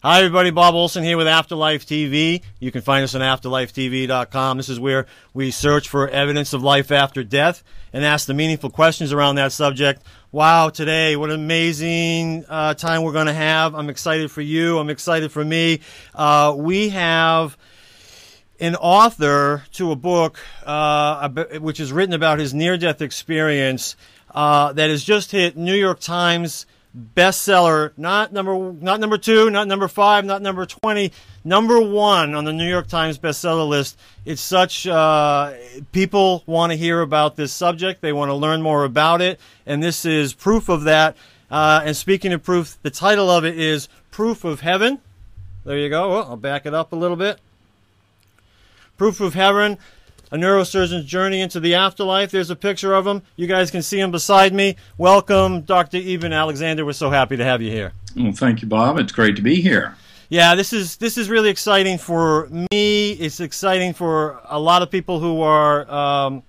Hi, everybody. Bob Olson here with Afterlife TV. You can find us on afterlifetv.com. This is where we search for evidence of life after death and ask the meaningful questions around that subject. Wow, today, what an amazing uh, time we're going to have. I'm excited for you. I'm excited for me. Uh, we have an author to a book uh, which is written about his near death experience uh, that has just hit New York Times bestseller, not number not number two, not number five, not number twenty, number one on the New York Times bestseller list. It's such uh, people want to hear about this subject. They want to learn more about it, and this is proof of that. Uh, and speaking of proof, the title of it is "Proof of Heaven." There you go. I'll back it up a little bit. Proof of Heaven a neurosurgeon's journey into the afterlife. There's a picture of him. You guys can see him beside me. Welcome, Dr. Eben Alexander. We're so happy to have you here. Well, thank you, Bob. It's great to be here. Yeah, this is this is really exciting for me. It's exciting for a lot of people who are um,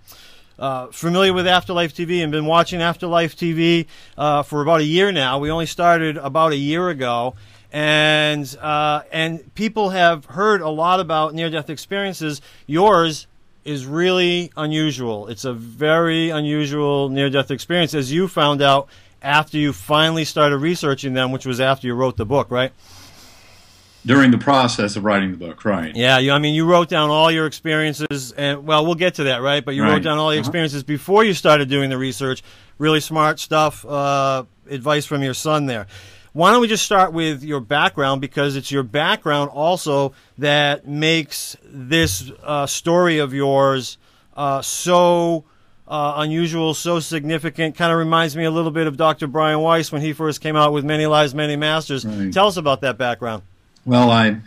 uh, familiar with Afterlife TV and been watching Afterlife TV uh, for about a year now. We only started about a year ago, and uh, and people have heard a lot about near-death experiences. Yours is really unusual. It's a very unusual near death experience, as you found out after you finally started researching them, which was after you wrote the book, right? During the process of writing the book, right? Yeah, you, I mean, you wrote down all your experiences, and well, we'll get to that, right? But you right. wrote down all the uh-huh. experiences uh-huh. before you started doing the research. Really smart stuff. Uh, advice from your son there. Why don't we just start with your background because it's your background also that makes this uh, story of yours uh, so uh, unusual, so significant. Kind of reminds me a little bit of Dr. Brian Weiss when he first came out with Many Lives, Many Masters. Right. Tell us about that background. Well, I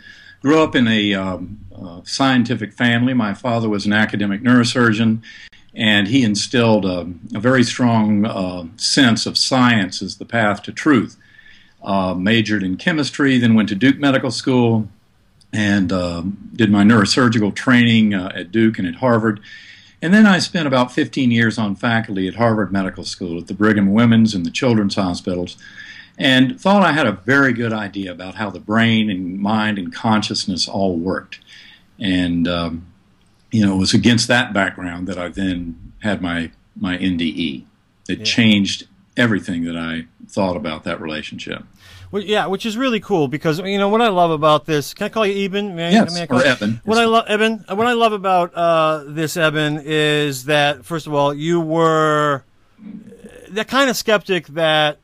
grew up in a um, uh, scientific family. My father was an academic neurosurgeon, and he instilled a, a very strong uh, sense of science as the path to truth uh, majored in chemistry, then went to Duke Medical School and uh, did my neurosurgical training uh, at Duke and at Harvard. And then I spent about 15 years on faculty at Harvard Medical School at the Brigham Women's and the Children's Hospitals and thought I had a very good idea about how the brain and mind and consciousness all worked. And, um, you know, it was against that background that I then had my, my NDE. It yeah. changed everything that I thought about that relationship. Well, yeah, which is really cool because you know what I love about this. Can I call you Eben? May yes, I, or Eben. What I love, Eben. What I love about uh, this, Eben, is that first of all, you were that kind of skeptic that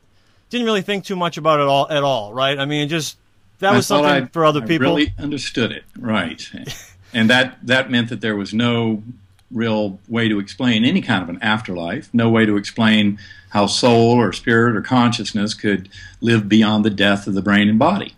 didn't really think too much about it all at all, right? I mean, just that was something I, for other I people. Really understood it, right? and that that meant that there was no real way to explain any kind of an afterlife, no way to explain how soul or spirit or consciousness could live beyond the death of the brain and body.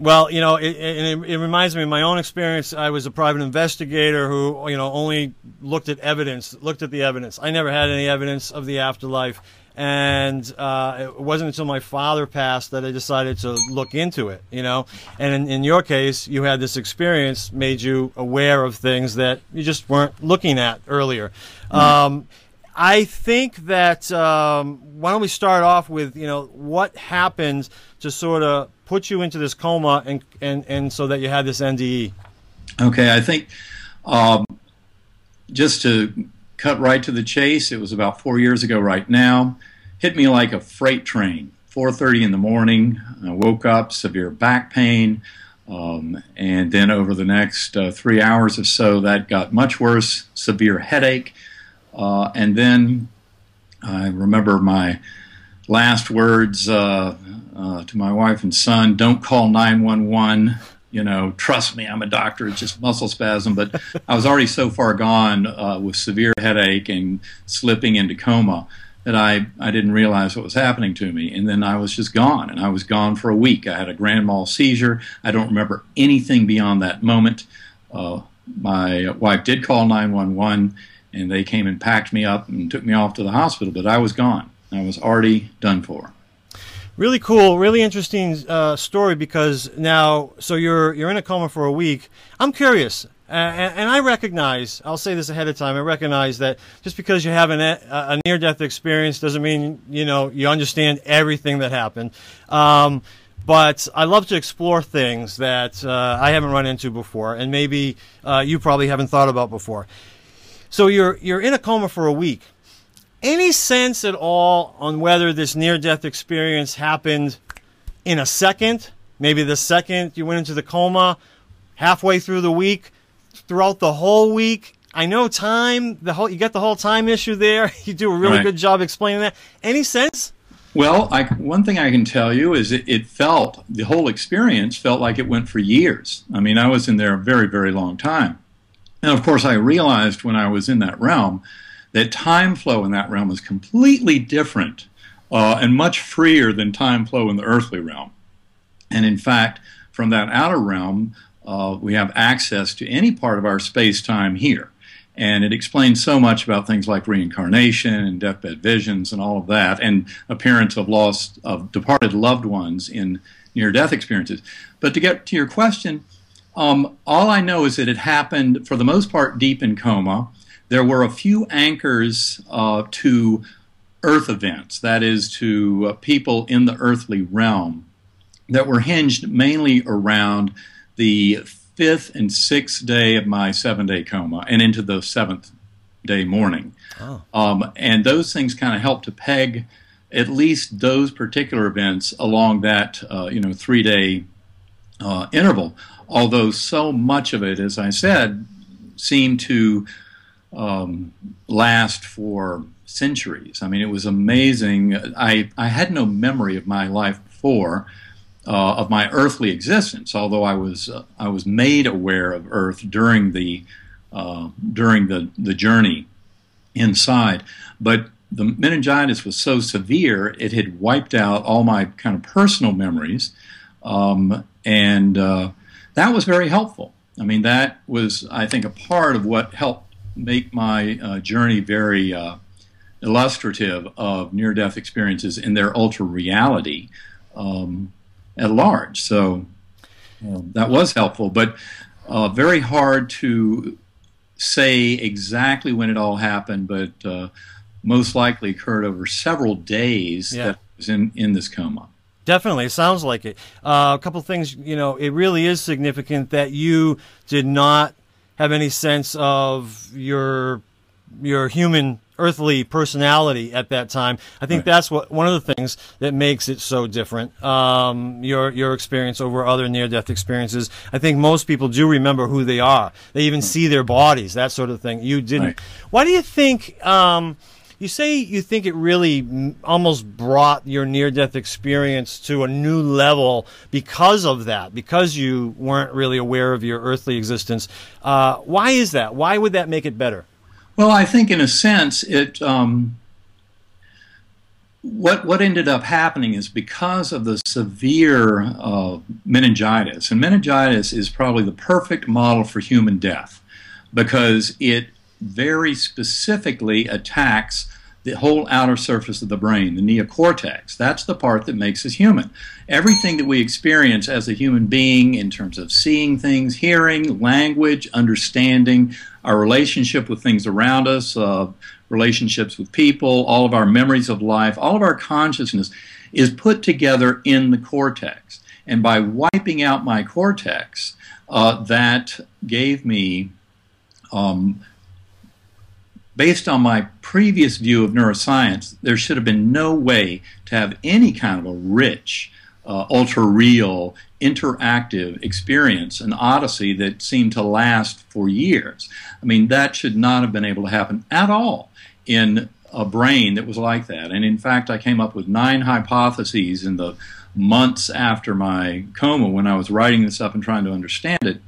Well, you know, it, it, it, reminds me of my own experience. I was a private investigator who, you know, only looked at evidence, looked at the evidence. I never had any evidence of the afterlife. And uh, it wasn't until my father passed that I decided to look into it, you know. And in, in your case, you had this experience, made you aware of things that you just weren't looking at earlier. Mm-hmm. Um, I think that um, why don't we start off with you know what happened to sort of put you into this coma and and and so that you had this NDE. Okay, I think um, just to cut right to the chase, it was about four years ago. Right now, hit me like a freight train. 4:30 in the morning, I woke up, severe back pain. Um, and then over the next uh, three hours or so, that got much worse, severe headache, uh, and then I remember my last words uh, uh, to my wife and son don't call 911. You know, trust me, I'm a doctor. It's just muscle spasm. But I was already so far gone uh, with severe headache and slipping into coma that I, I didn't realize what was happening to me. And then I was just gone. And I was gone for a week. I had a grand mal seizure. I don't remember anything beyond that moment. Uh, my wife did call 911 and they came and packed me up and took me off to the hospital. But I was gone. I was already done for. Really cool, really interesting uh, story because now, so you're you're in a coma for a week. I'm curious, uh, and, I recognize. I'll say this ahead of time. I recognize that just because you have an, a, a near-death experience doesn't mean you know you understand everything that happened. Um, but I love to explore things that uh, I haven't run into before, and maybe uh, you probably haven't thought about before. So you're you're in a coma for a week. Any sense at all on whether this near-death experience happened in a second? Maybe the second you went into the coma, halfway through the week, throughout the whole week. I know time. The whole you got the whole time issue there. You do a really Right. good job explaining that. Any sense? Well, I, one thing I can tell you is it, it felt, the whole experience felt like it went for years. I mean, I was in there a very, very long time. And of course, I realized when I was in that realm that time flow in that realm is completely different uh, and much freer than time flow in the earthly realm. And in fact, from that outer realm, uh, we have access to any part of our space time here. And it explains so much about things like reincarnation and deathbed visions and all of that, and appearance of lost, of departed loved ones in near death experiences. But to get to your question, um, all I know is that it happened, for the most part, deep in coma. There were a few anchors uh, to earth events, that is, to uh, people in the earthly realm, that were hinged mainly around the fifth and sixth day of my seven day coma and into the seventh day morning. Oh. Um, and those things kind of help to peg at least those particular events along that uh, you know three day uh, interval. Although so much of it, as I said, seemed to um, last for centuries. I mean, it was amazing. I, I had no memory of my life before, uh, of my earthly existence. Although I was uh, I was made aware of Earth during the uh, during the the journey inside, but the meningitis was so severe it had wiped out all my kind of personal memories, um, and uh, that was very helpful. I mean, that was I think a part of what helped make my uh, journey very uh, illustrative of near-death experiences in their ultra reality um, at large. So um, that was helpful, but uh, very hard to say exactly when it all happened, but uh, most likely occurred over several days Yeah. that I was in, in this coma. Definitely, it sounds like it. Uh, a couple things, you know, it really is significant that you did not have any sense of your your human earthly personality at that time. I think Right. that's what one of the things that makes it so different. Um, your your experience over other near death experiences. I think most people do remember who they are. They even see their bodies, that sort of thing. You didn't. Right. Why do you think? Um, you say you think it really almost brought your near death experience to a new level because of that, because you weren't really aware of your earthly existence. Uh, why is that? Why would that make it better? Well, I think in a sense it. Um, what what ended up happening is because of the severe uh, meningitis, and meningitis is probably the perfect model for human death because it very specifically attacks the whole outer surface of the brain, the neocortex. That's the part that makes us human. Everything that we experience as a human being in terms of seeing things, hearing, language, understanding, our relationship with things around us, uh, relationships with people, all of our memories of life, all of our consciousness is put together in the cortex. And by wiping out my cortex, uh, that gave me um, based on my previous view of neuroscience, there should have been no way to have any kind of a rich, uh, ultra real, interactive experience, an odyssey that seemed to last for years. I mean, that should not have been able to happen at all in a brain that was like that. And in fact, I came up with nine hypotheses in the months after my coma when I was writing this up and trying to understand it.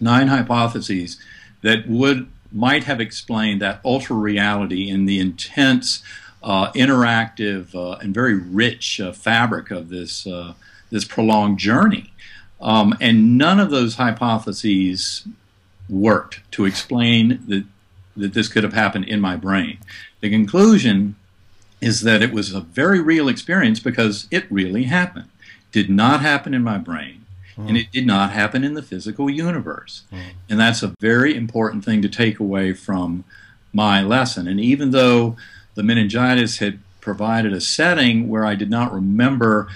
Nine hypotheses that would might have explained that ultra reality in the intense, uh, interactive, uh, and very rich uh, fabric of this uh, this prolonged journey. Um, and none of those hypotheses worked to explain that that this could have happened in my brain. The conclusion is that it was a very real experience because it really happened. Did not happen in my brain and it did not happen in the physical universe. And that's a very important thing to take away from my lesson. And even though the meningitis had provided a setting where I did not remember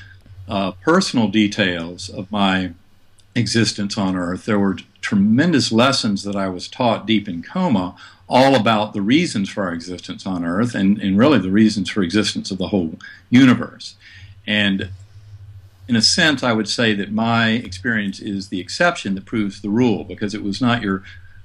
uh, personal details of my existence on Earth. There were tremendous lessons that I was taught deep in coma, all about the reasons for our existence on Earth and, and really the reasons for existence of the whole universe. And in a sense, I would say that my experience is the exception that proves the rule because it was not your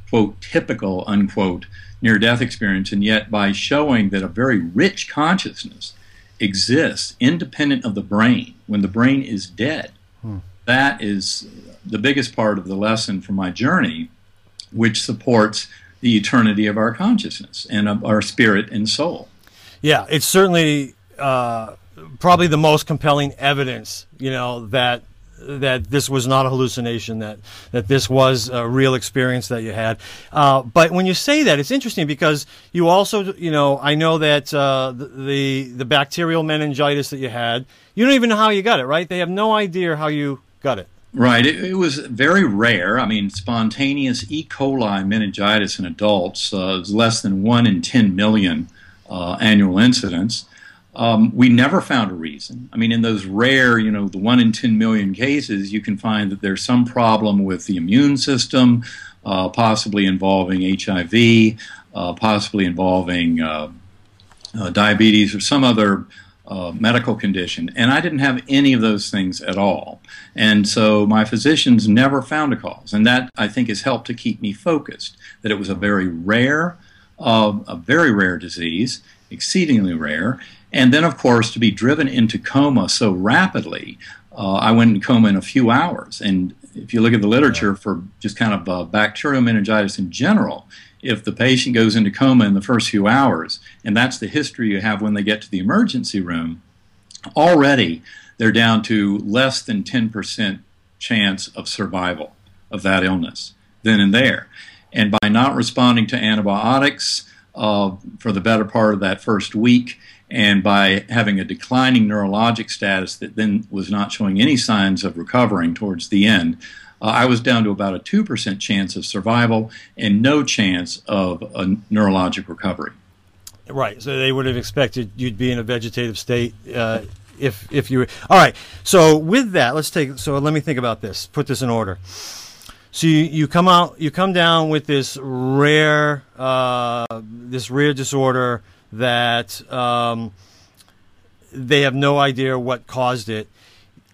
quote typical unquote near death experience, and yet by showing that a very rich consciousness exists independent of the brain when the brain is dead. Hmm. That is the biggest part of the lesson from my journey, which supports the eternity of our consciousness and of our spirit and soul. Yeah, it's certainly uh, probably the most compelling evidence, you know, that that this was not a hallucination, that that this was a real experience that you had. Uh, but when you say that, it's interesting because you also, you know, I know that uh, the the bacterial meningitis that you had, you don't even know how you got it, right? They have no idea how you got it. Right. It, it, was very rare. I mean, spontaneous E. coli meningitis in adults uh, is less than 1 in 10 million uh, annual incidents. Um, we never found a reason. I mean, in those rare, you know, the 1 in 10 million cases, you can find that there's some problem with the immune system, uh, possibly involving HIV, uh, possibly involving uh, uh, diabetes or some other uh, medical condition, and I didn't have any of those things at all. And so my physicians never found a cause, and that I think has helped to keep me focused. That it was a very rare, uh, a very rare disease, exceedingly rare, and then of course to be driven into coma so rapidly. Uh, I went in coma in a few hours, and if you look at the literature for just kind of uh, bacterial meningitis in general, if the patient goes into coma in the first few hours, and that's the history you have when they get to the emergency room, already they're down to less than 10% chance of survival of that illness then and there. And by not responding to antibiotics uh, for the better part of that first week, and by having a declining neurologic status that then was not showing any signs of recovering towards the end, uh, I was down to about a 2% chance of survival and no chance of a neurologic recovery. Right. So they would have expected you'd be in a vegetative state uh, if if you. All right. So with that, let's take. So let me think about this. Put this in order. So you, you come out, you come down with this rare, uh, this rare disorder that um, they have no idea what caused it.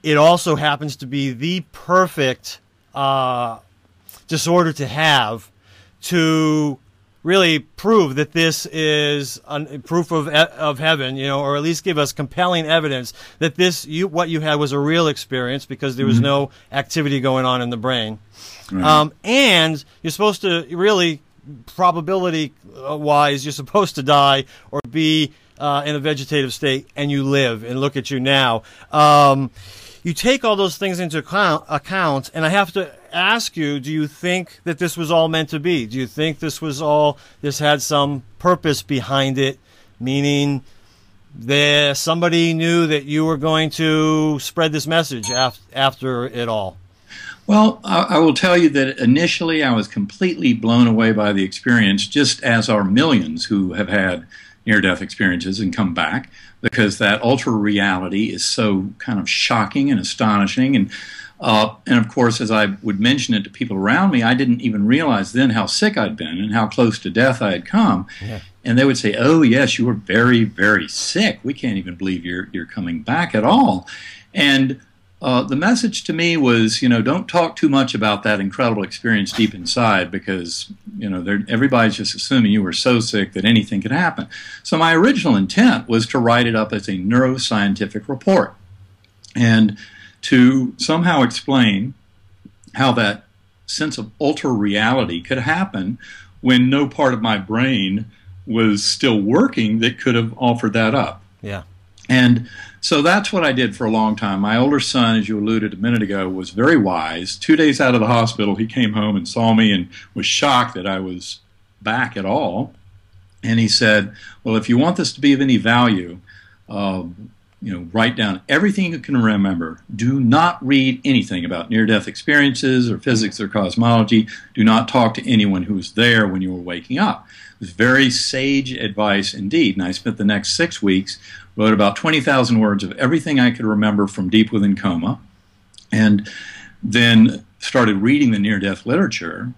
It also happens to be the perfect uh, disorder to have to really prove that this is an, proof of of heaven, you know, or at least give us compelling evidence that this you what you had was a real experience because there was mm-hmm. no activity going on in the brain, right. um, and you're supposed to really probability wise you're supposed to die or be uh, in a vegetative state, and you live. And look at you now. Um, you take all those things into account, account, and I have to ask you: Do you think that this was all meant to be? Do you think this was all? This had some purpose behind it, meaning that somebody knew that you were going to spread this message af- after it all. Well, I, I will tell you that initially I was completely blown away by the experience, just as are millions who have had near death experiences and come back because that ultra reality is so kind of shocking and astonishing. And, uh, and of course, as I would mention it to people around me, I didn't even realize then how sick I'd been and how close to death I had come. Yeah. And they would say, "Oh, yes, you were very, very sick. We can't even believe you're you're coming back at all." And uh, the message to me was, you know, don't talk too much about that incredible experience deep inside because, you know, everybody's just assuming you were so sick that anything could happen. So my original intent was to write it up as a neuroscientific report and to somehow explain how that sense of ultra reality could happen when no part of my brain was still working that could have offered that up. Yeah. And so that's what I did for a long time. My older son, as you alluded a minute ago, was very wise. Two days out of the hospital, he came home and saw me and was shocked that I was back at all. And he said, Well, if you want this to be of any value, uh, you know, write down everything you can remember. Do not read anything about near death experiences or physics or cosmology. Do not talk to anyone who was there when you were waking up. It was very sage advice indeed. And I spent the next six weeks, wrote about 20,000 words of everything I could remember from deep within coma, and then started reading the near death literature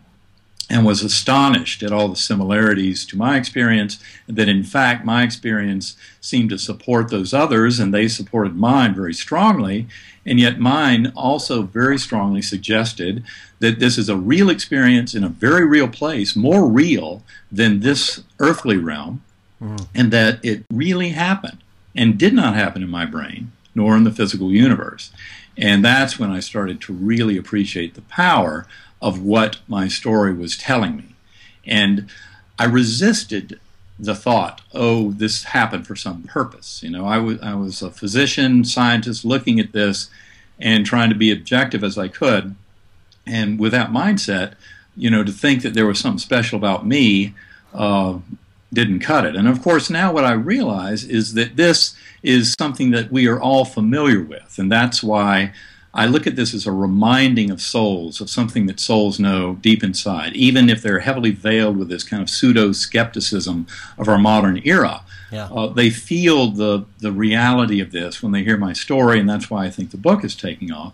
and was astonished at all the similarities to my experience, that in fact my experience seemed to support those others, and they supported mine very strongly. And yet, mine also very strongly suggested that this is a real experience in a very real place, more real than this earthly realm, mm. and that it really happened and did not happen in my brain nor in the physical universe. And that's when I started to really appreciate the power of what my story was telling me. And I resisted the thought, oh, this happened for some purpose. You know, I, w- I was a physician, scientist looking at this and trying to be objective as I could. And with that mindset, you know, to think that there was something special about me uh, didn't cut it. And of course, now what I realize is that this is something that we are all familiar with. And that's why I look at this as a reminding of souls of something that souls know deep inside, even if they're heavily veiled with this kind of pseudo skepticism of our modern era. Yeah. Uh, they feel the the reality of this when they hear my story, and that's why I think the book is taking off.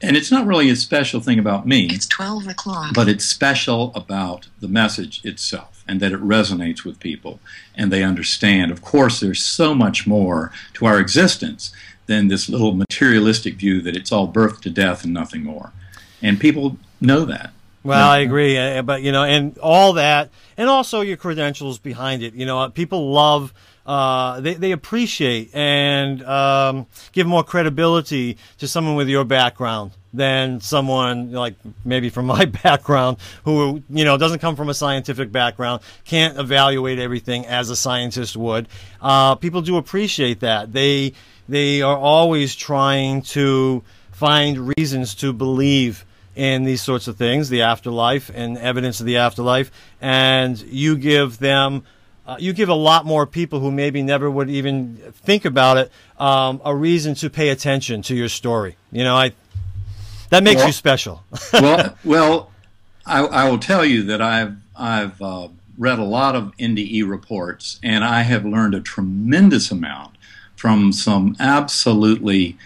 And it's not really a special thing about me. It's twelve o'clock. But it's special about the message itself, and that it resonates with people, and they understand. Of course, there's so much more to our existence than this little materialistic view that it's all birth to death and nothing more. And people know that. Well, I agree, uh, but you know, and all that, and also your credentials behind it. You know, uh, people love, uh, they they appreciate and um, give more credibility to someone with your background than someone like maybe from my background who you know doesn't come from a scientific background, can't evaluate everything as a scientist would. Uh, people do appreciate that. They they are always trying to find reasons to believe in these sorts of things, the afterlife and evidence of the afterlife, and you give them. Uh, you give a lot more people who maybe never would even think about it um, a reason to pay attention to your story. You know, I that makes well, you special. well, well, I, I, will tell you that I've I've uh, read a lot of NDE reports, and I have learned a tremendous amount from some absolutely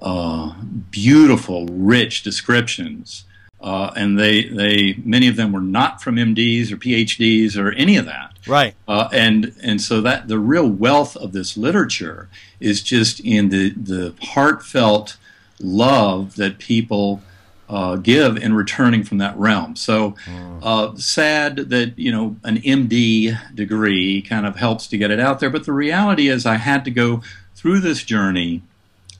uh, beautiful, rich descriptions. Uh, and they, they, many of them were not from MDs or PhDs or any of that. Right. Uh, and and so that the real wealth of this literature is just in the the heartfelt love that people uh, give in returning from that realm. So mm. uh, sad that you know an MD degree kind of helps to get it out there, but the reality is I had to go through this journey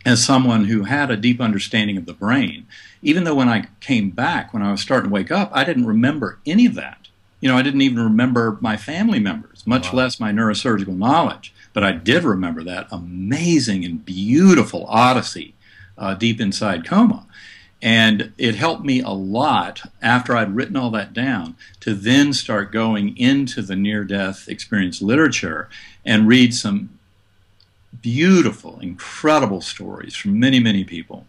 as someone who had a deep understanding of the brain. Even though when I came back, when I was starting to wake up, I didn't remember any of that. You know, I didn't even remember my family members, much wow. less my neurosurgical knowledge. But I did remember that amazing and beautiful odyssey uh, deep inside coma. And it helped me a lot after I'd written all that down to then start going into the near death experience literature and read some beautiful, incredible stories from many, many people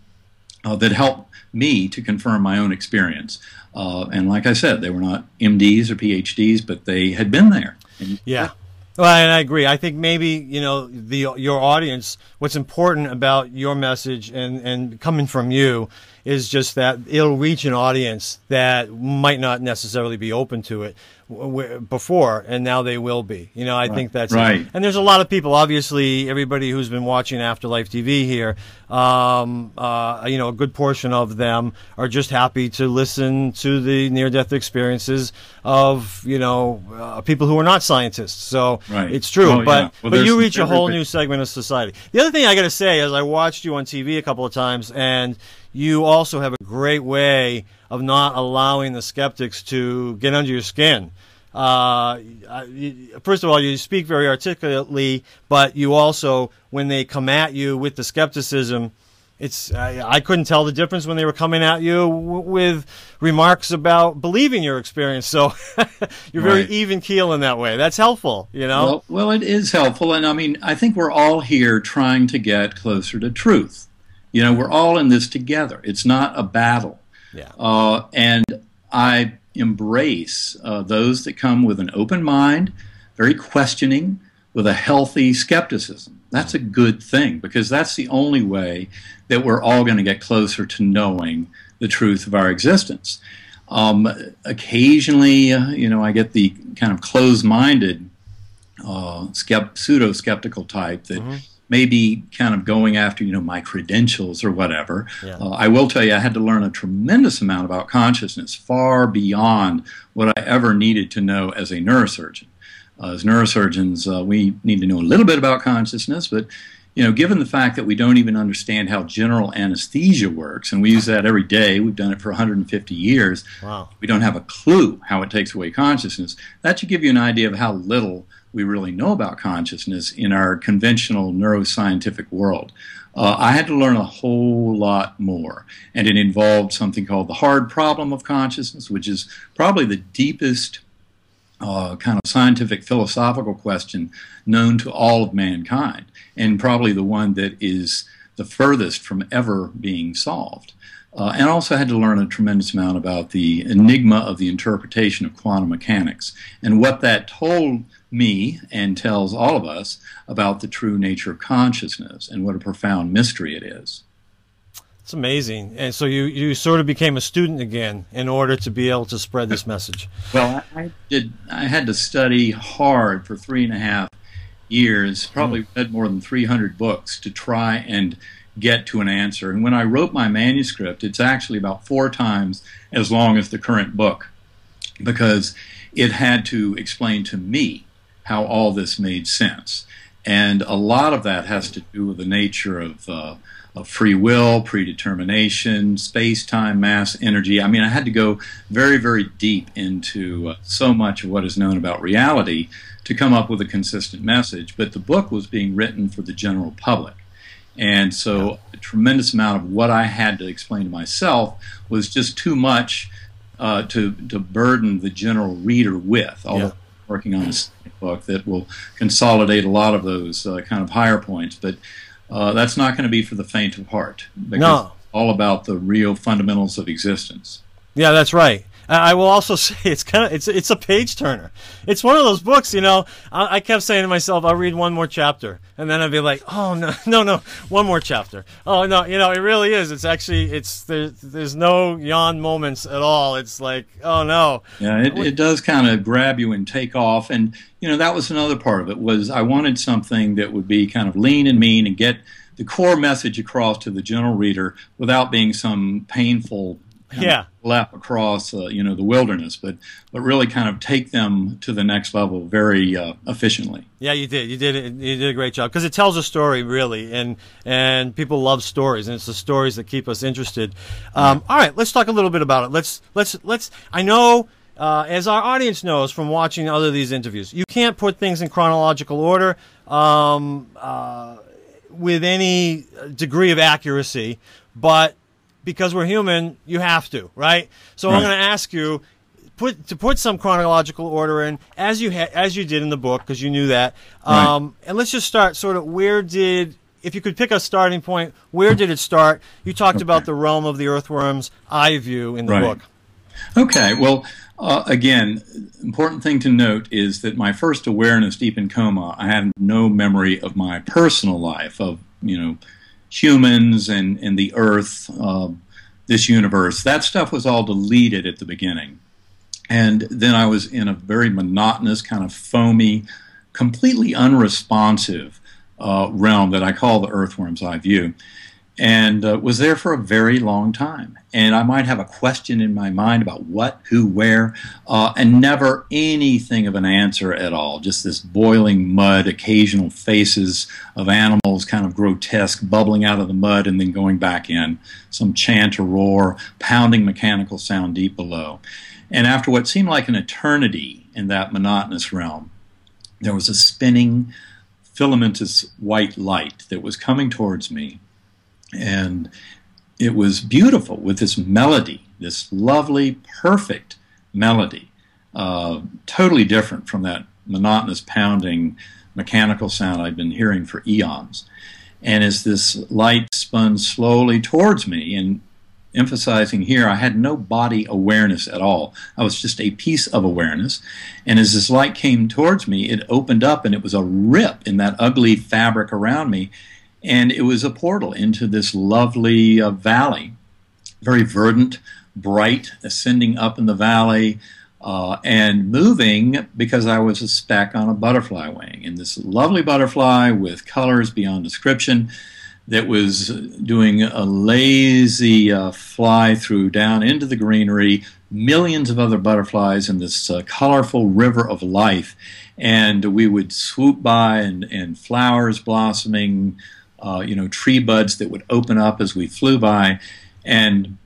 uh, that helped me to confirm my own experience. Uh, and like I said, they were not MDs or PhDs, but they had been there. And, yeah. Well, and I agree. I think maybe you know the your audience. What's important about your message and and coming from you is just that it'll reach an audience that might not necessarily be open to it before, and now they will be. You know, I right. think that's right. It. And there's a lot of people. Obviously, everybody who's been watching Afterlife TV here, um, uh, you know, a good portion of them are just happy to listen to the near-death experiences of you know uh, people who are not scientists. So right. it's true, oh, but yeah. well, but you reach a whole new segment of society. The other thing I got to say is I watched you on TV a couple of times and you also have a great way of not allowing the skeptics to get under your skin. Uh, first of all, you speak very articulately, but you also, when they come at you with the skepticism, it's I, I, couldn't tell the difference when they were coming at you w- with remarks about believing your experience. So you're very right. even keel in that way. That's helpful, you know. Well, well, it is helpful, and I mean, I think we're all here trying to get closer to truth. You know, we're all in this together. It's not a battle. Yeah. Uh, and I embrace uh, those that come with an open mind, very questioning, with a healthy skepticism. That's a good thing because that's the only way that we're all going to get closer to knowing the truth of our existence. Um, occasionally, uh, you know, I get the kind of closed-minded, uh, skept- pseudo-skeptical type that mm-hmm. May be kind of going after, you know, my credentials or whatever. Yeah. Uh, I will tell you, I had to learn a tremendous amount about consciousness, far beyond what I ever needed to know as a neurosurgeon. Uh, as neurosurgeons, uh, we need to know a little bit about consciousness, but you know, given the fact that we don't even understand how general anesthesia works, and we use that every day, we've done it for 150 years. Wow. We don't have a clue how it takes away consciousness. That should give you an idea of how little we really know about consciousness in our conventional neuroscientific world. Uh, I had to learn a whole lot more, and it involved something called the hard problem of consciousness, which is probably the deepest uh, kind of scientific philosophical question known to all of mankind, and probably the one that is the furthest from ever being solved. Uh, and also had to learn a tremendous amount about the enigma of the interpretation of quantum mechanics and what that told me and tells all of us about the true nature of consciousness and what a profound mystery it is. It's amazing. And so you, you sort of became a student again in order to be able to spread this message. Well, I did. I had to study hard for three and a half years. Probably mm. read more than 300 books to try and get to an answer. And when I wrote my manuscript, it's actually about four times as long as the current book because it had to explain to me how all this made sense. And a lot of that has to do with the nature of uh, of free will, predetermination, space, time, mass, energy. I mean, I had to go very, very deep into uh, so much of what is known about reality to come up with a consistent message. But the book was being written for the general public. And so a tremendous amount of what I had to explain to myself was just too much uh, to, to burden the general reader with. Although yeah. working on a book that will consolidate a lot of those uh, kind of higher points. But uh, that's not going to be for the faint of heart. no. all about the real fundamentals of existence. Yeah, that's right. I will also say it's kind of it's it's a page turner. It's one of those books, you know. I, I, kept saying to myself, I'll read one more chapter, and then I'd be like, oh no, no, no, one more chapter. Oh no, you know, it really is. It's actually it's there's there's no yawn moments at all. It's like, oh no. Yeah, it, it does kind of grab you and take off, and you know that was another part of it was I wanted something that would be kind of lean and mean and get the core message across to the general reader without being some painful yeah. lap across uh, you know the wilderness, but but really kind of take them to the next level very uh, efficiently. Yeah, you did. You did. You did a great job because it tells a story really, and and people love stories, and it's the stories that keep us interested. Um, yeah. All right, let's talk a little bit about it. Let's let's let's. I know. Uh, as our audience knows from watching other these interviews, you can't put things in chronological order um, uh, with any degree of accuracy, but because we're human, you have to, right? So right. I'm going to ask you put to put some chronological order in as you ha- as you did in the book because you knew that. Um, right. And let's just start sort of where did if you could pick a starting point, where did it start? You talked okay. about the realm of the earthworms eye view in the right. book. Okay, well, uh, again, important thing to note is that my first awareness deep in coma, I had no memory of my personal life of you know humans and, and the earth, uh, this universe. That stuff was all deleted at the beginning. And then I was in a very monotonous, kind of foamy, completely unresponsive uh, realm that I call the earthworm's eye view and uh, was there for a very long time. And I might have a question in my mind about what, who, where, uh, and never anything of an answer at all. Just this boiling mud, occasional faces of animals, kind of grotesque, bubbling out of the mud and then going back in. Some chant or roar, pounding mechanical sound deep below. And after what seemed like an eternity in that monotonous realm, there was a spinning, filamentous white light that was coming towards me and it was beautiful with this melody, this lovely, perfect melody, uh, totally different from that monotonous pounding mechanical sound I'd been hearing for eons. And as this light spun slowly towards me, and emphasizing here, I had no body awareness at all. I was just a piece of awareness. And as this light came towards me, it opened up and it was a rip in that ugly fabric around me. And it was a portal into this lovely uh, valley, very verdant, bright, ascending up in the valley. Uh, and moving because I was a speck on a butterfly wing. And this lovely butterfly with colors beyond description that was doing a lazy uh, fly through down into the greenery, millions of other butterflies in this uh, colorful river of life. And we would swoop by and, and flowers blossoming, uh, you know, tree buds that would open up as we flew by. And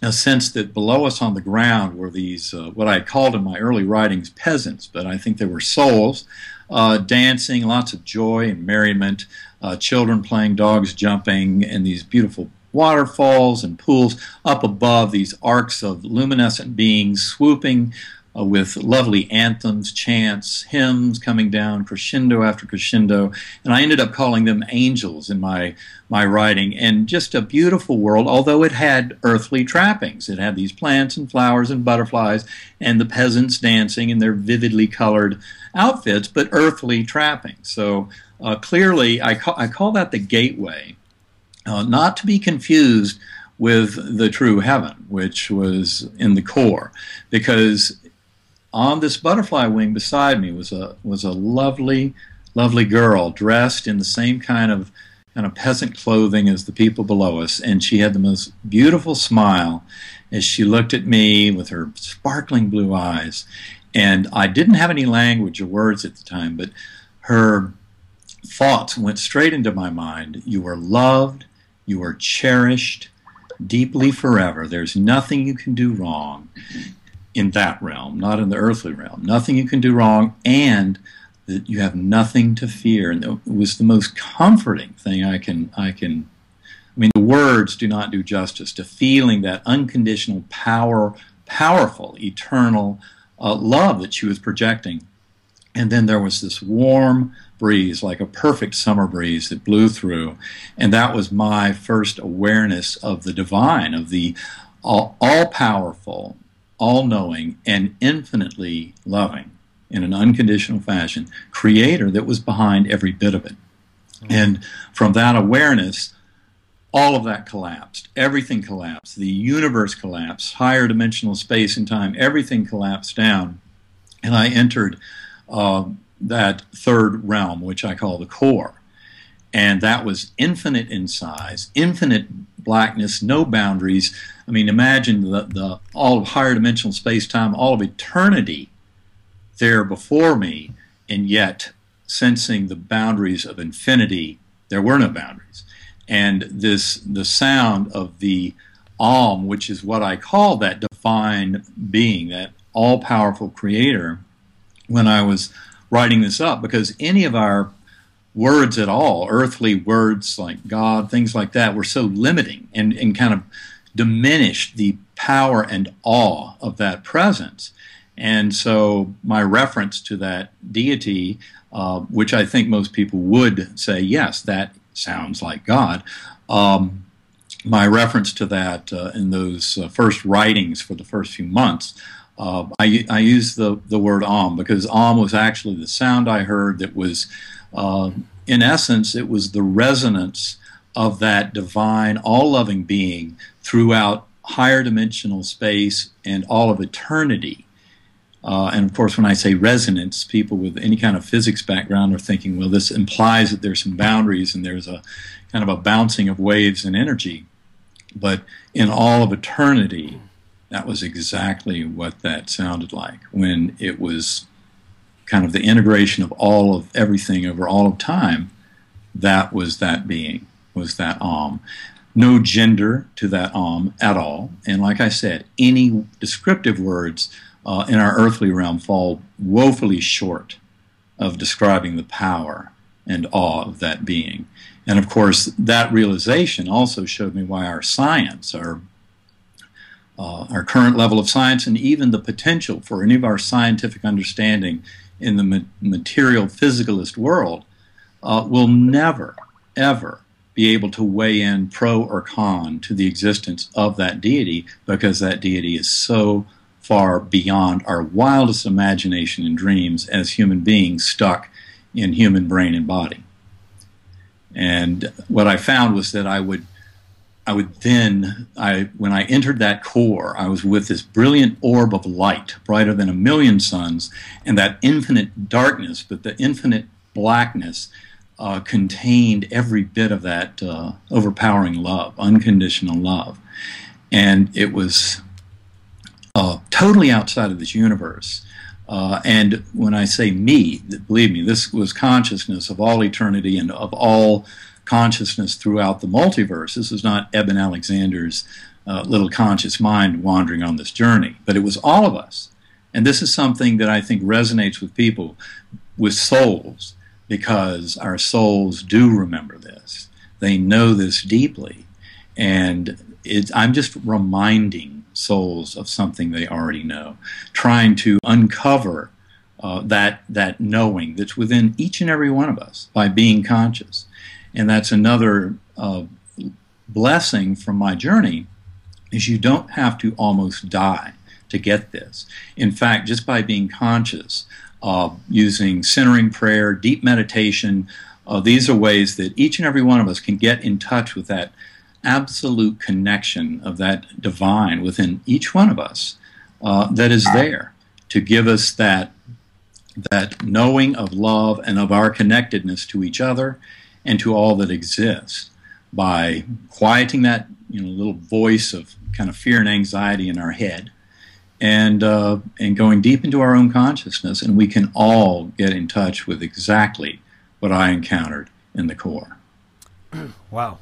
a sense that below us on the ground were these, uh, what I called in my early writings, peasants, but I think they were souls, uh, dancing, lots of joy and merriment, uh, children playing, dogs jumping, and these beautiful waterfalls and pools up above these arcs of luminescent beings swooping uh, with lovely anthems, chants, hymns coming down crescendo after crescendo. And I ended up calling them angels in my, my writing. And just a beautiful world, although it had earthly trappings. It had these plants and flowers and butterflies and the peasants dancing in their vividly colored outfits, but earthly trappings. So uh, clearly, I, ca- I call that the gateway, uh, not to be confused with the true heaven, which was in the core, because on this butterfly wing beside me was a was a lovely, lovely girl dressed in the same kind of kind of peasant clothing as the people below us, and she had the most beautiful smile as she looked at me with her sparkling blue eyes. And I didn't have any language or words at the time, but her thoughts went straight into my mind. You are loved, you are cherished deeply forever. There's nothing you can do wrong in that realm, not in the earthly realm. Nothing you can do wrong, and that you have nothing to fear. And it was the most comforting thing I can I can. I mean, the words do not do justice to feeling that unconditional power, powerful, eternal uh, love that she was projecting. And then there was this warm breeze, like a perfect summer breeze that blew through. And that was my first awareness of the divine, of the all powerful, all knowing, and infinitely loving in an unconditional fashion creator that was behind every bit of it. Mm-hmm. And from that awareness, all of that collapsed. Everything collapsed. The universe collapsed. Higher dimensional space and time, everything collapsed down. And I entered uh, that third realm, which I call the core. And that was infinite in size, infinite blackness, no boundaries. I mean, imagine the, the all of higher dimensional space time, all of eternity there before me, and yet sensing the boundaries of infinity, there were no boundaries. And this the sound of the Om, which is what I call that divine being, that all powerful creator, when I was writing this up because any of our words at all, earthly words like God, things like that, were so limiting and, and kind of diminished the power and awe of that presence. And so my reference to that deity, uh, which I think most people would say, yes, that sounds like God. Um, my reference to that uh, in those uh, first writings for the first few months uh, I, I use the, the word Om because Om was actually the sound I heard that was, uh, in essence, it was the resonance of that divine, all loving being throughout higher dimensional space and all of eternity. Uh, and of course, when I say resonance, people with any kind of physics background are thinking, well, this implies that there's some boundaries and there's a kind of a bouncing of waves and energy. But in all of eternity, that was exactly what that sounded like when it was kind of the integration of all of everything over all of time. That was that being, was that Om. No gender to that Om at all. And like I said, any descriptive words uh, in our earthly realm fall woefully short of describing the power and awe of that being. And of course, that realization also showed me why our science, our uh, our current level of science, and even the potential for any of our scientific understanding in the material physicalist world uh, will never, ever be able to weigh in pro or con to the existence of that deity because that deity is so far beyond our wildest imagination and dreams as human beings stuck in human brain and body. And what I found was that I would I would then, I, when I entered that core, I was with this brilliant orb of light, brighter than a million suns, and that infinite darkness, but the infinite blackness uh, contained every bit of that uh, overpowering love, unconditional love. And it was uh, totally outside of this universe. Uh, and when I say me, believe me, this was consciousness of all eternity and of all consciousness throughout the multiverse. This is not Eben Alexander's uh, little conscious mind wandering on this journey, but it was all of us. And this is something that I think resonates with people with souls because our souls do remember this. They know this deeply. And I'm just reminding souls of something they already know, trying to uncover uh, that, that knowing that's within each and every one of us by being conscious. And that's another uh, blessing from my journey is you don't have to almost die to get this. In fact, just by being conscious, uh, using centering prayer, deep meditation, uh, these are ways that each and every one of us can get in touch with that absolute connection of that divine within each one of us uh, that is there to give us that that knowing of love and of our connectedness to each other and to all that exists by quieting that you know little voice of kind of fear and anxiety in our head and uh, and going deep into our own consciousness and we can all get in touch with exactly what I encountered in the core. Wow,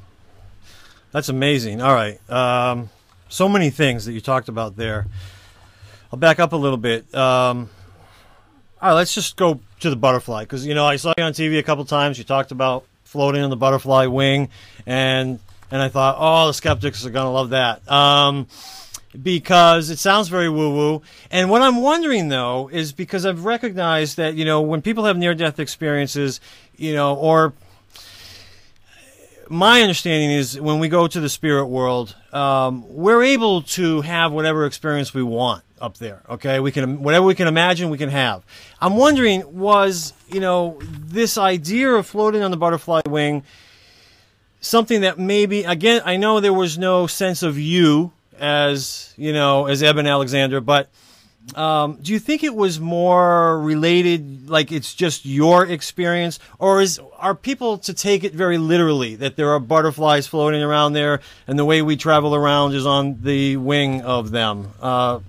that's amazing. All right, um, so many things that you talked about there. I'll back up a little bit. Um, all right, let's just go to the butterfly because you know I saw you on TV a couple times. You talked about floating on the butterfly wing, and and I thought, oh, the skeptics are gonna love that. Um, because it sounds very woo woo. And what I'm wondering though is because I've recognized that, you know, when people have near death experiences, you know, or my understanding is when we go to the spirit world, um, we're able to have whatever experience we want up there. Okay, we can whatever we can imagine, we can have. I'm wondering, was you know this idea of floating on the butterfly wing something that maybe again I know there was no sense of you as you know as Eben Alexander, but um, do you think it was more related, like it's just your experience, or is are people to take it very literally that there are butterflies floating around there, and the way we travel around is on the wing of them? Uh,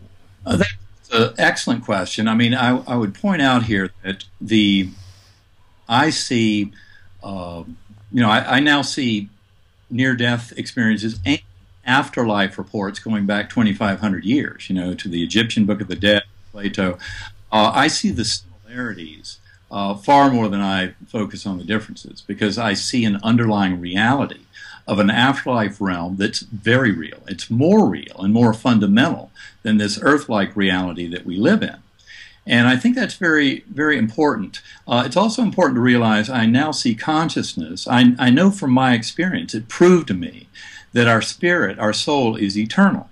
uh, that's an excellent question. I mean, I, I, would point out here that the I see, uh, you know, I, I now see near-death experiences and afterlife reports going back 2,500 years, you know, to the Egyptian Book of the Dead, Plato. Uh, I see the similarities uh, far more than I focus on the differences because I see an underlying reality of an afterlife realm that's very real. It's more real and more fundamental than this earth-like reality that we live in. And I think that's very, very important. Uh, it's also important to realize I now see consciousness. I, I know from my experience, it proved to me that our spirit, our soul, is eternal.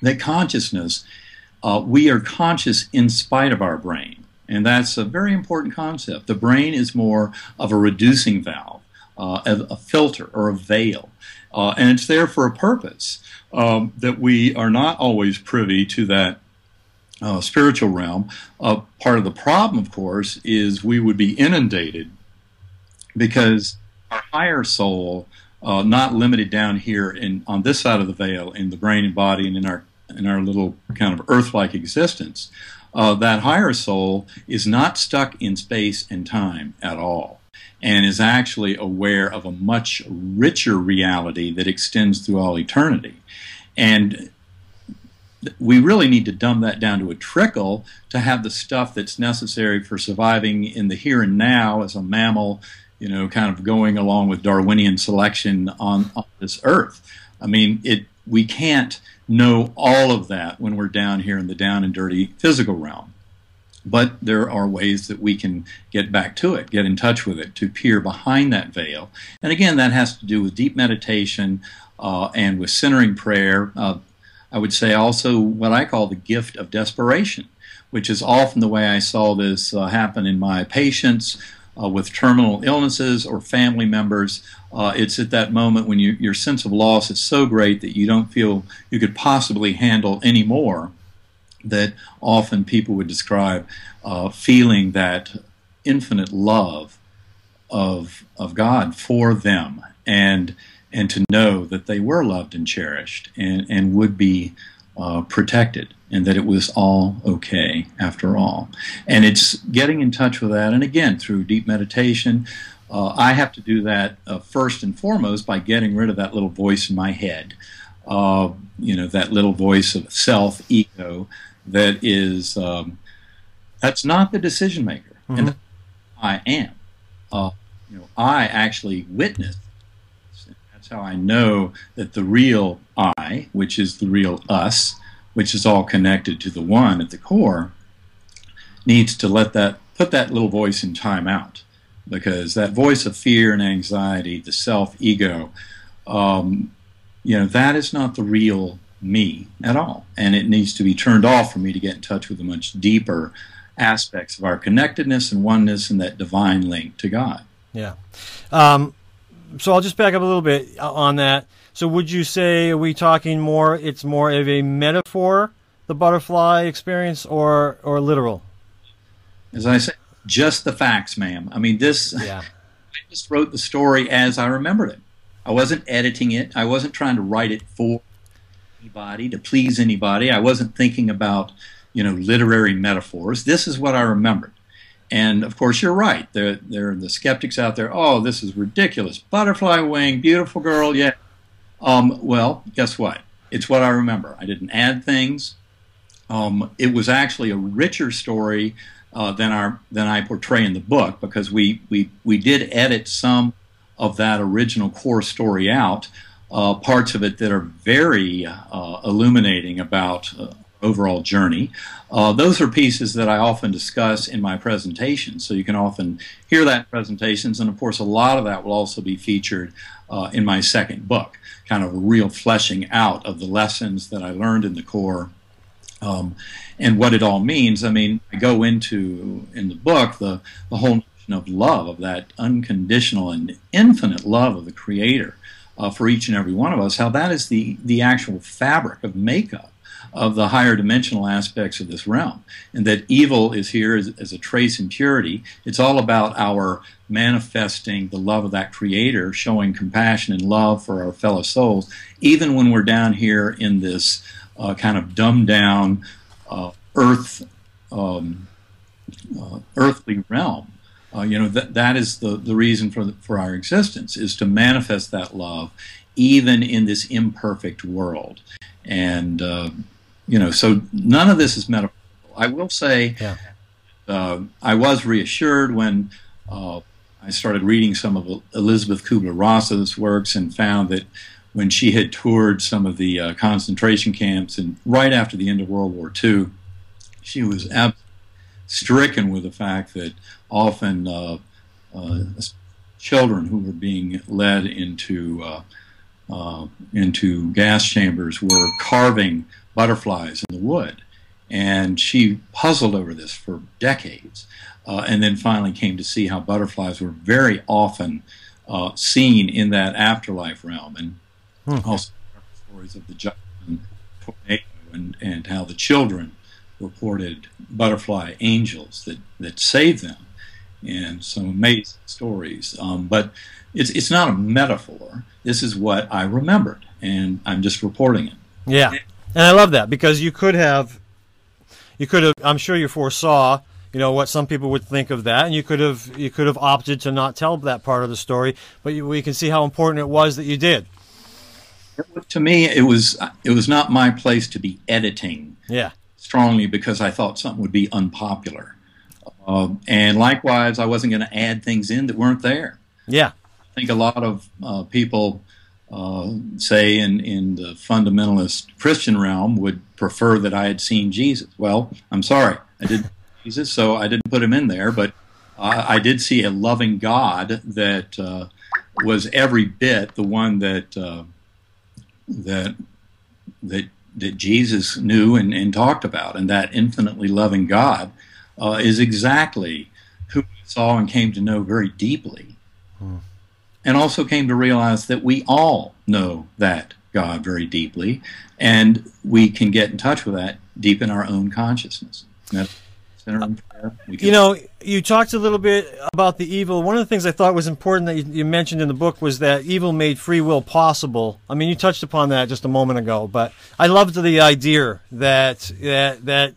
That consciousness, uh, we are conscious in spite of our brain. And that's a very important concept. The brain is more of a reducing valve, uh, a, filter or a veil. Uh, and it's there for a purpose um, that we are not always privy to that uh, spiritual realm. Uh, part of the problem, of course, is we would be inundated because our higher soul uh, not limited down here in on this side of the veil in the brain and body and in our in our little kind of earth-like existence. Uh, that higher soul is not stuck in space and time at all and is actually aware of a much richer reality that extends through all eternity. And we really need to dumb that down to a trickle to have the stuff that's necessary for surviving in the here and now as a mammal you know, kind of going along with Darwinian selection on, on this earth. I mean, it we can't know all of that when we're down here in the down and dirty physical realm. But there are ways that we can get back to it, get in touch with it, to peer behind that veil. And again, that has to do with deep meditation uh, and with centering prayer. Uh, I would say also what I call the gift of desperation, which is often the way I saw this uh, happen in my patients uh, with terminal illnesses or family members. Uh, it's at that moment when you, your sense of loss is so great that you don't feel you could possibly handle any more that often people would describe uh, feeling that infinite love of, of God for them and, and to know that they were loved and cherished and, and would be uh, protected and that it was all okay after all. And it's getting in touch with that, and again, through deep meditation. Uh, I have to do that uh, first and foremost by getting rid of that little voice in my head. Uh, you know, that little voice of self, ego, that is, um, that's not the decision maker. Mm-hmm. And I am. Uh, you know, I actually witness. That's how I know that the real I, which is the real us, which is all connected to the one at the core, needs to let that put that little voice in time out because that voice of fear and anxiety, the self ego, um, you know, that is not the real me at all, and it needs to be turned off for me to get in touch with the much deeper aspects of our connectedness and oneness and that divine link to God. Yeah. Um, so I'll just back up a little bit on that. So would you say are we talking more? It's more of a metaphor, the butterfly experience, or or literal? As I said, just the facts, ma'am. I mean, this. Yeah. I just wrote the story as I remembered it. I wasn't editing it. I wasn't trying to write it for anybody to please anybody. I wasn't thinking about you know literary metaphors. This is what I remembered. And of course, you're right. There, there are the skeptics out there. Oh, this is ridiculous. Butterfly wing, beautiful girl. Yeah, um, well, guess what? It's what I remember. I didn't add things. Um, it was actually a richer story uh, than our than I portray in the book because we we we did edit some of that original core story out. Uh, parts of it that are very uh, illuminating about uh, overall journey. Uh, those are pieces that I often discuss in my presentations, so you can often hear that in presentations, and of course, a lot of that will also be featured uh, in my second book kind of a real fleshing out of the lessons that I learned in the core um, and what it all means. I mean, I go into in the book the, the whole notion of love, of that unconditional and infinite love of the Creator uh, for each and every one of us, how that is the, the actual fabric of makeup of the higher dimensional aspects of this realm. And that evil is here as, as, a trace impurity. It's all about our manifesting the love of that creator, showing compassion and love for our fellow souls, even when we're down here in this uh, kind of dumbed down uh, earth, um, uh, earthly realm. Uh, you know, that, that is the, the reason for, the, for our existence, is to manifest that love even in this imperfect world. And uh, you know, so none of this is metaphorical. I will say, yeah. uh, I was reassured when uh, I started reading some of Elisabeth Kubler-Ross's works and found that when she had toured some of the uh, concentration camps and right after the end of World War II, she was ab- stricken with the fact that often uh, uh, children who were being led into uh, into gas chambers were carving butterflies in the wood. And she puzzled over this for decades, uh, and then finally came to see how butterflies were very often uh, seen in that afterlife realm, and hmm. also stories of the giant tornado and, and how the children reported butterfly angels that, that saved them, and some amazing stories. Um, but it's it's not a metaphor. This is what I remembered, and I'm just reporting it. Yeah. And I love that because you could have, you could have. I'm sure you foresaw, you know, what some people would think of that, and you could have, you could have opted to not tell that part of the story. But you, we can see how important it was that you did. To me, it was it was not my place to be editing. Yeah. Strongly because I thought something would be unpopular, uh, and likewise, I wasn't going to add things in that weren't there. Yeah. I think a lot of uh, people uh, say in, in the fundamentalist Christian realm would prefer that I had seen Jesus. Well, I'm sorry, I didn't Jesus, so I didn't put him in there, but I, I did see a loving God that uh, was every bit the one that uh, that that that Jesus knew and, and, talked about, and that infinitely loving God uh, is exactly who we saw and came to know very deeply, hmm. and also came to realize that we all know that God very deeply, and we can get in touch with that deep in our own consciousness. You know, you talked a little bit about the evil. One of the things I thought was important that you, you, mentioned in the book was that evil made free will possible. I mean, you touched upon that just a moment ago, but I loved the idea that that that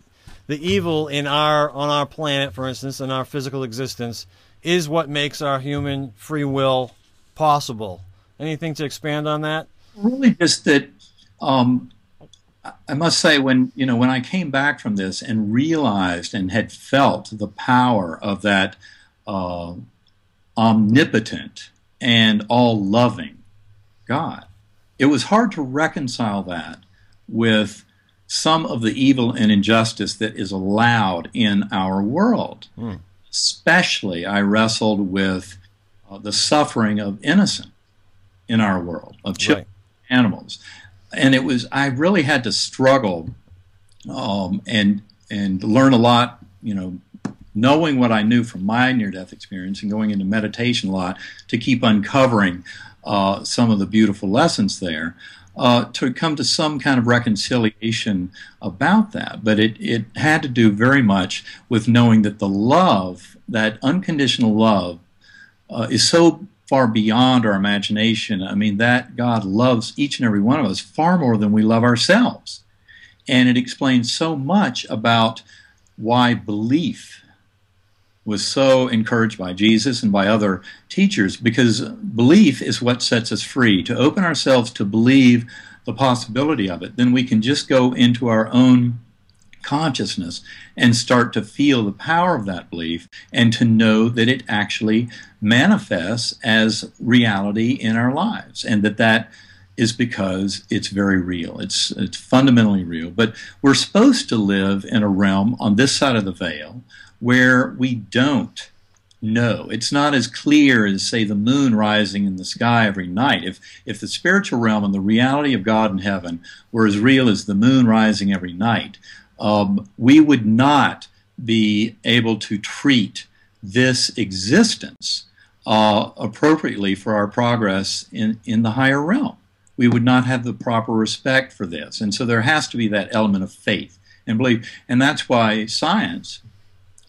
the evil in our on our planet, for instance, in our physical existence, is what makes our human free will possible. Anything to expand on that? Really, just that um, I must say, when you know, when I came back from this and realized and had felt the power of that uh, omnipotent and all-loving God, it was hard to reconcile that with some of the evil and injustice that is allowed in our world. Mm. Especially, I wrestled with uh, the suffering of innocent in our world, of children, right. animals and it was I really had to struggle um, and and learn a lot. You know, knowing what I knew from my near-death experience and going into meditation a lot to keep uncovering uh, some of the beautiful lessons there. Uh, to come to some kind of reconciliation about that. But it, it had to do very much with knowing that the love, that unconditional love, uh, is so far beyond our imagination. I mean, that God loves each and every one of us far more than we love ourselves. And it explains so much about why belief was so encouraged by Jesus and by other teachers, because belief is what sets us free. To open ourselves to believe the possibility of it, then we can just go into our own consciousness and start to feel the power of that belief and to know that it actually manifests as reality in our lives and that that is because it's very real. It's it's fundamentally real. But we're supposed to live in a realm on this side of the veil where we don't know. It's not as clear as say the moon rising in the sky every night. If if the spiritual realm and the reality of God in heaven were as real as the moon rising every night, um, we would not be able to treat this existence uh, appropriately for our progress in, in the higher realm. We would not have the proper respect for this. And so there has to be that element of faith and belief. And that's why science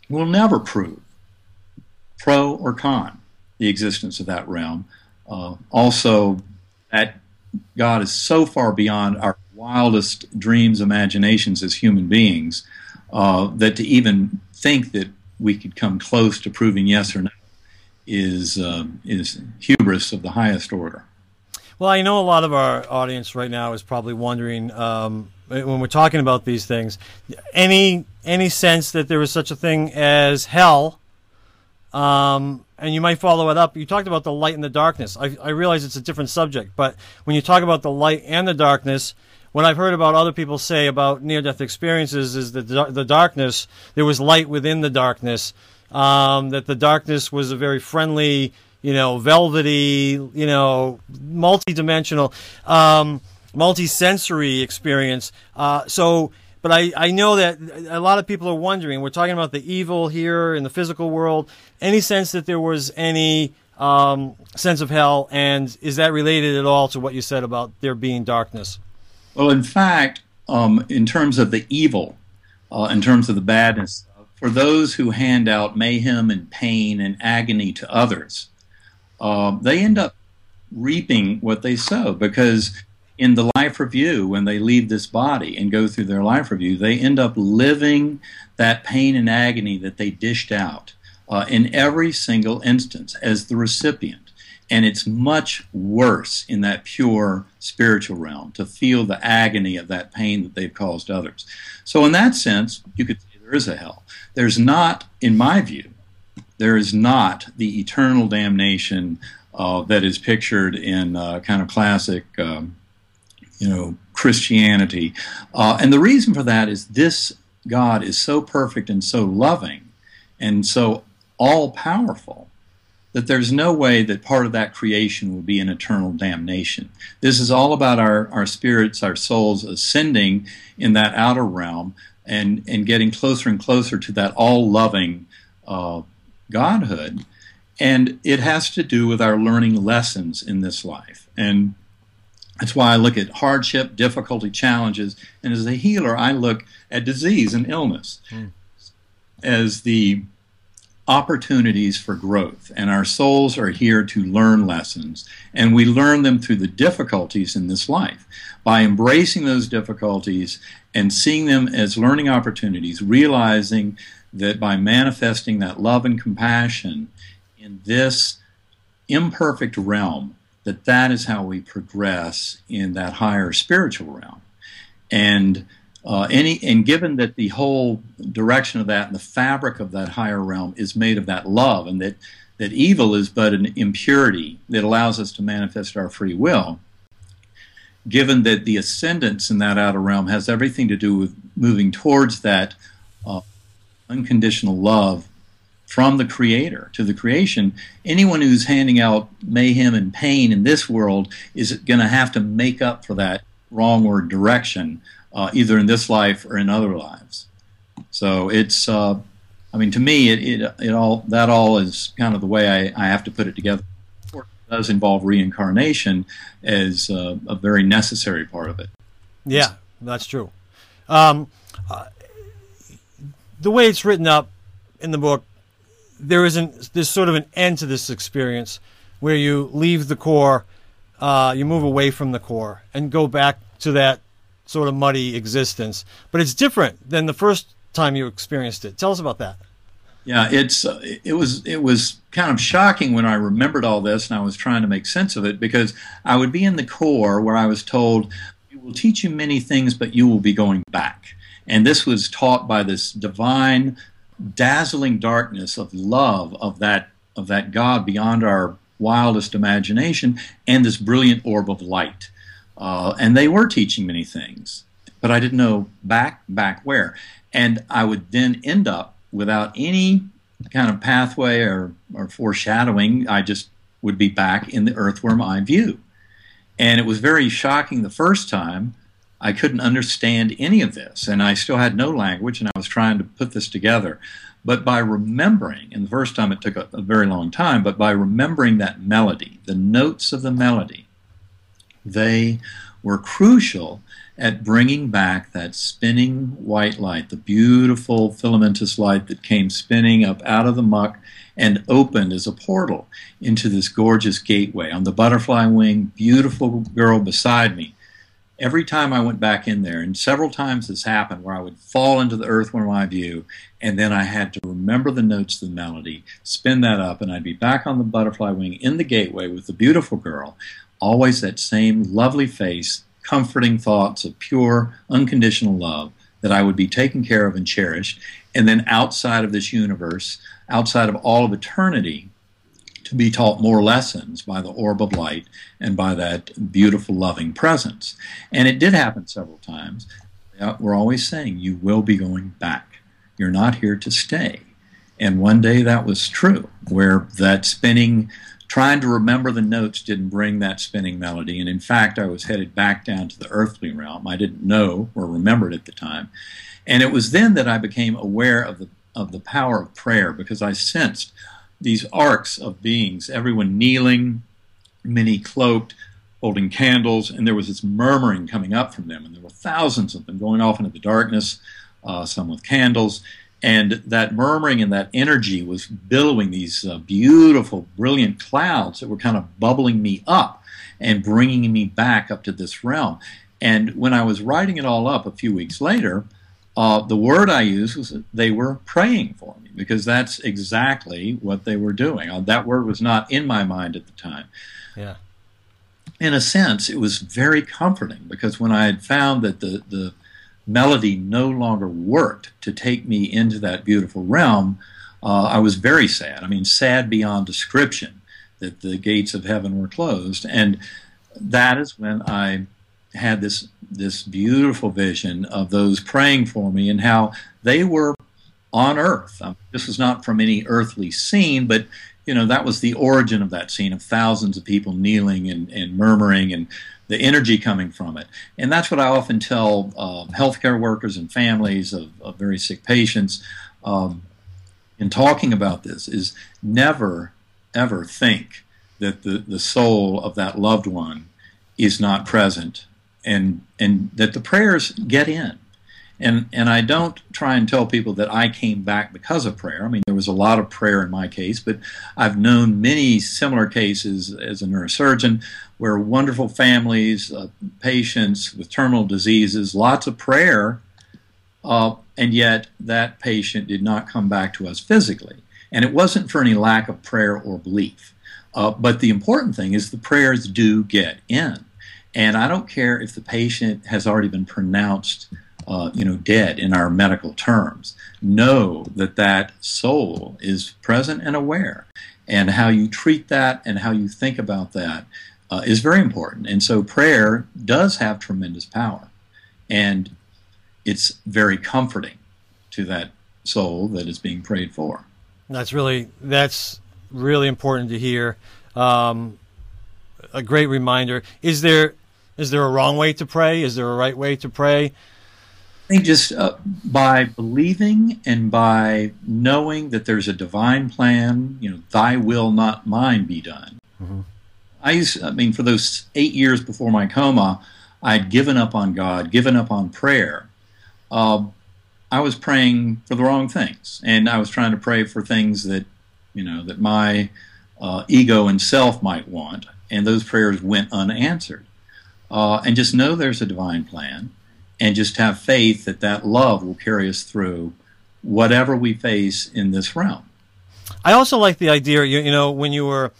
will never prove, pro or con, the existence of that realm. Uh, also, that God is so far beyond our wildest dreams, imaginations as human beings, uh, that to even think that we could come close to proving yes or no is uh, is hubris of the highest order. Well, I know a lot of our audience right now is probably wondering um, when we're talking about these things, any any sense that there was such a thing as hell um, and you might follow it up. You talked about the light and the darkness. I, I realize it's a different subject, but when you talk about the light and the darkness, what I've heard about other people say about near-death experiences is that the, darkness, there was light within the darkness. Um, that the darkness was a very friendly, you know, velvety, you know, multi-dimensional, um, multi-sensory experience. Uh, so but I, I know that a lot of people are wondering. We're talking about the evil here in the physical world. Any sense that there was any um, sense of hell, and is that related at all to what you said about there being darkness? Well, in fact, um, in terms of the evil, uh, in terms of the badness, for those who hand out mayhem and pain and agony to others, uh, they end up reaping what they sow because in the life review, when they leave this body and go through their life review, they end up living that pain and agony that they dished out uh, in every single instance as the recipient. And it's much worse in that pure spiritual realm to feel the agony of that pain that they've caused others. So, in that sense, you could say there is a hell. There's not, in my view, there is not the eternal damnation uh, that is pictured in uh, kind of classic, um, you know, Christianity. Uh, and the reason for that is this God is so perfect and so loving and so all powerful that there's no way that part of that creation will be an eternal damnation. This is all about our, our spirits, our souls ascending in that outer realm and, and getting closer and closer to that all loving uh, Godhood. And it has to do with our learning lessons in this life. And that's why I look at hardship, difficulty, challenges. And as a healer, I look at disease and illness mm. as the opportunities for growth. And our souls are here to learn lessons. And we learn them through the difficulties in this life. By embracing those difficulties and seeing them as learning opportunities, realizing that by manifesting that love and compassion in this imperfect realm, that that is how we progress in that higher spiritual realm. And uh, any and given that the whole direction of that and the fabric of that higher realm is made of that love, and that that evil is but an impurity that allows us to manifest our free will. Given that the ascendance in that outer realm has everything to do with moving towards that uh, unconditional love from the creator to the creation anyone who's handing out mayhem and pain in this world is going to have to make up for that wrongward direction uh, either in this life or in other lives. So it's uh, i mean to me it, it, it all that all is kind of the way i, I have to put it together. It does involve reincarnation as uh, a very necessary part of it. Yeah that's true. Um, uh, the way it's written up in the book, there isn't there's sort of an end to this experience where you leave the core, uh, you move away from the core and go back to that sort of muddy existence. But it's different than the first time you experienced it. Tell us about that. Yeah, it's uh, it was it was kind of shocking when I remembered all this and I was trying to make sense of it because I would be in the core where I was told, "We will teach you many things, but you will be going back." And this was taught by this divine, dazzling darkness of love of that of that God beyond our wildest imagination, and this brilliant orb of light. Uh, and they were teaching many things, but I didn't know back back where. And I would then end up without any kind of pathway or, or foreshadowing. I just would be back in the earthworm eye view. And it was very shocking the first time I couldn't understand any of this, and I still had no language, and I was trying to put this together. But by remembering, and the first time it took a, a very long time, but by remembering that melody, the notes of the melody, they were crucial at bringing back that spinning white light, the beautiful filamentous light that came spinning up out of the muck and opened as a portal into this gorgeous gateway. On the butterfly wing, beautiful girl beside me every time I went back in there, and several times this happened where I would fall into the earthworm eye view, and then I had to remember the notes of the melody, spin that up, and I'd be back on the butterfly wing in the gateway with the beautiful girl, always that same lovely face, comforting thoughts of pure, unconditional love that I would be taken care of and cherished. And then outside of this universe, outside of all of eternity, to be taught more lessons by the orb of light and by that beautiful, loving presence. And it did happen several times. We're always saying, You will be going back. You're not here to stay. And one day that was true, where that spinning, trying to remember the notes didn't bring that spinning melody. And in fact, I was headed back down to the earthly realm. I didn't know or remember it at the time. And it was then that I became aware of the, of the power of prayer because I sensed these arcs of beings, everyone kneeling, many cloaked, holding candles, and there was this murmuring coming up from them, and there were thousands of them going off into the darkness, uh, some with candles, and that murmuring and that energy was billowing these uh, beautiful, brilliant clouds that were kind of bubbling me up and bringing me back up to this realm. And when I was writing it all up a few weeks later, uh, the word I used was they were praying for me because that's exactly what they were doing. Uh, that word was not in my mind at the time. Yeah. In a sense, it was very comforting because when I had found that the, the melody no longer worked to take me into that beautiful realm, uh, I was very sad. I mean, sad beyond description that the gates of heaven were closed. And that is when I had this this beautiful vision of those praying for me and how they were on earth. Um, this was not from any earthly scene, but you know that was the origin of that scene of thousands of people kneeling and, and murmuring and the energy coming from it. And that's what I often tell uh, healthcare workers and families of, of very sick patients um, in talking about this is never ever think that the, the soul of that loved one is not present and and that the prayers get in and and I don't try and tell people that I came back because of prayer. I mean, there was a lot of prayer in my case, but I've known many similar cases as a neurosurgeon where wonderful families, uh, patients with terminal diseases, lots of prayer, uh, and yet that patient did not come back to us physically. And it wasn't for any lack of prayer or belief. Uh, but the important thing is the prayers do get in. And I don't care if the patient has already been pronounced uh, you know, dead in our medical terms. Know that that soul is present and aware, and how you treat that and how you think about that uh, is very important. And so, prayer does have tremendous power, and it's very comforting to that soul that is being prayed for. That's really that's really important to hear. Um, a great reminder. Is there is there a wrong way to pray? Is there a right way to pray? I think just uh, by believing and by knowing that there's a divine plan, you know, thy will, not mine, be done. Mm-hmm. I used, I mean, for those eight years before my coma, I'd given up on God, given up on prayer. Uh, I was praying for the wrong things, and I was trying to pray for things that, you know, that my uh, ego and self might want, and those prayers went unanswered. Uh, and just know there's a divine plan and just have faith that that love will carry us through whatever we face in this realm. I also like the idea, you, you know, when you were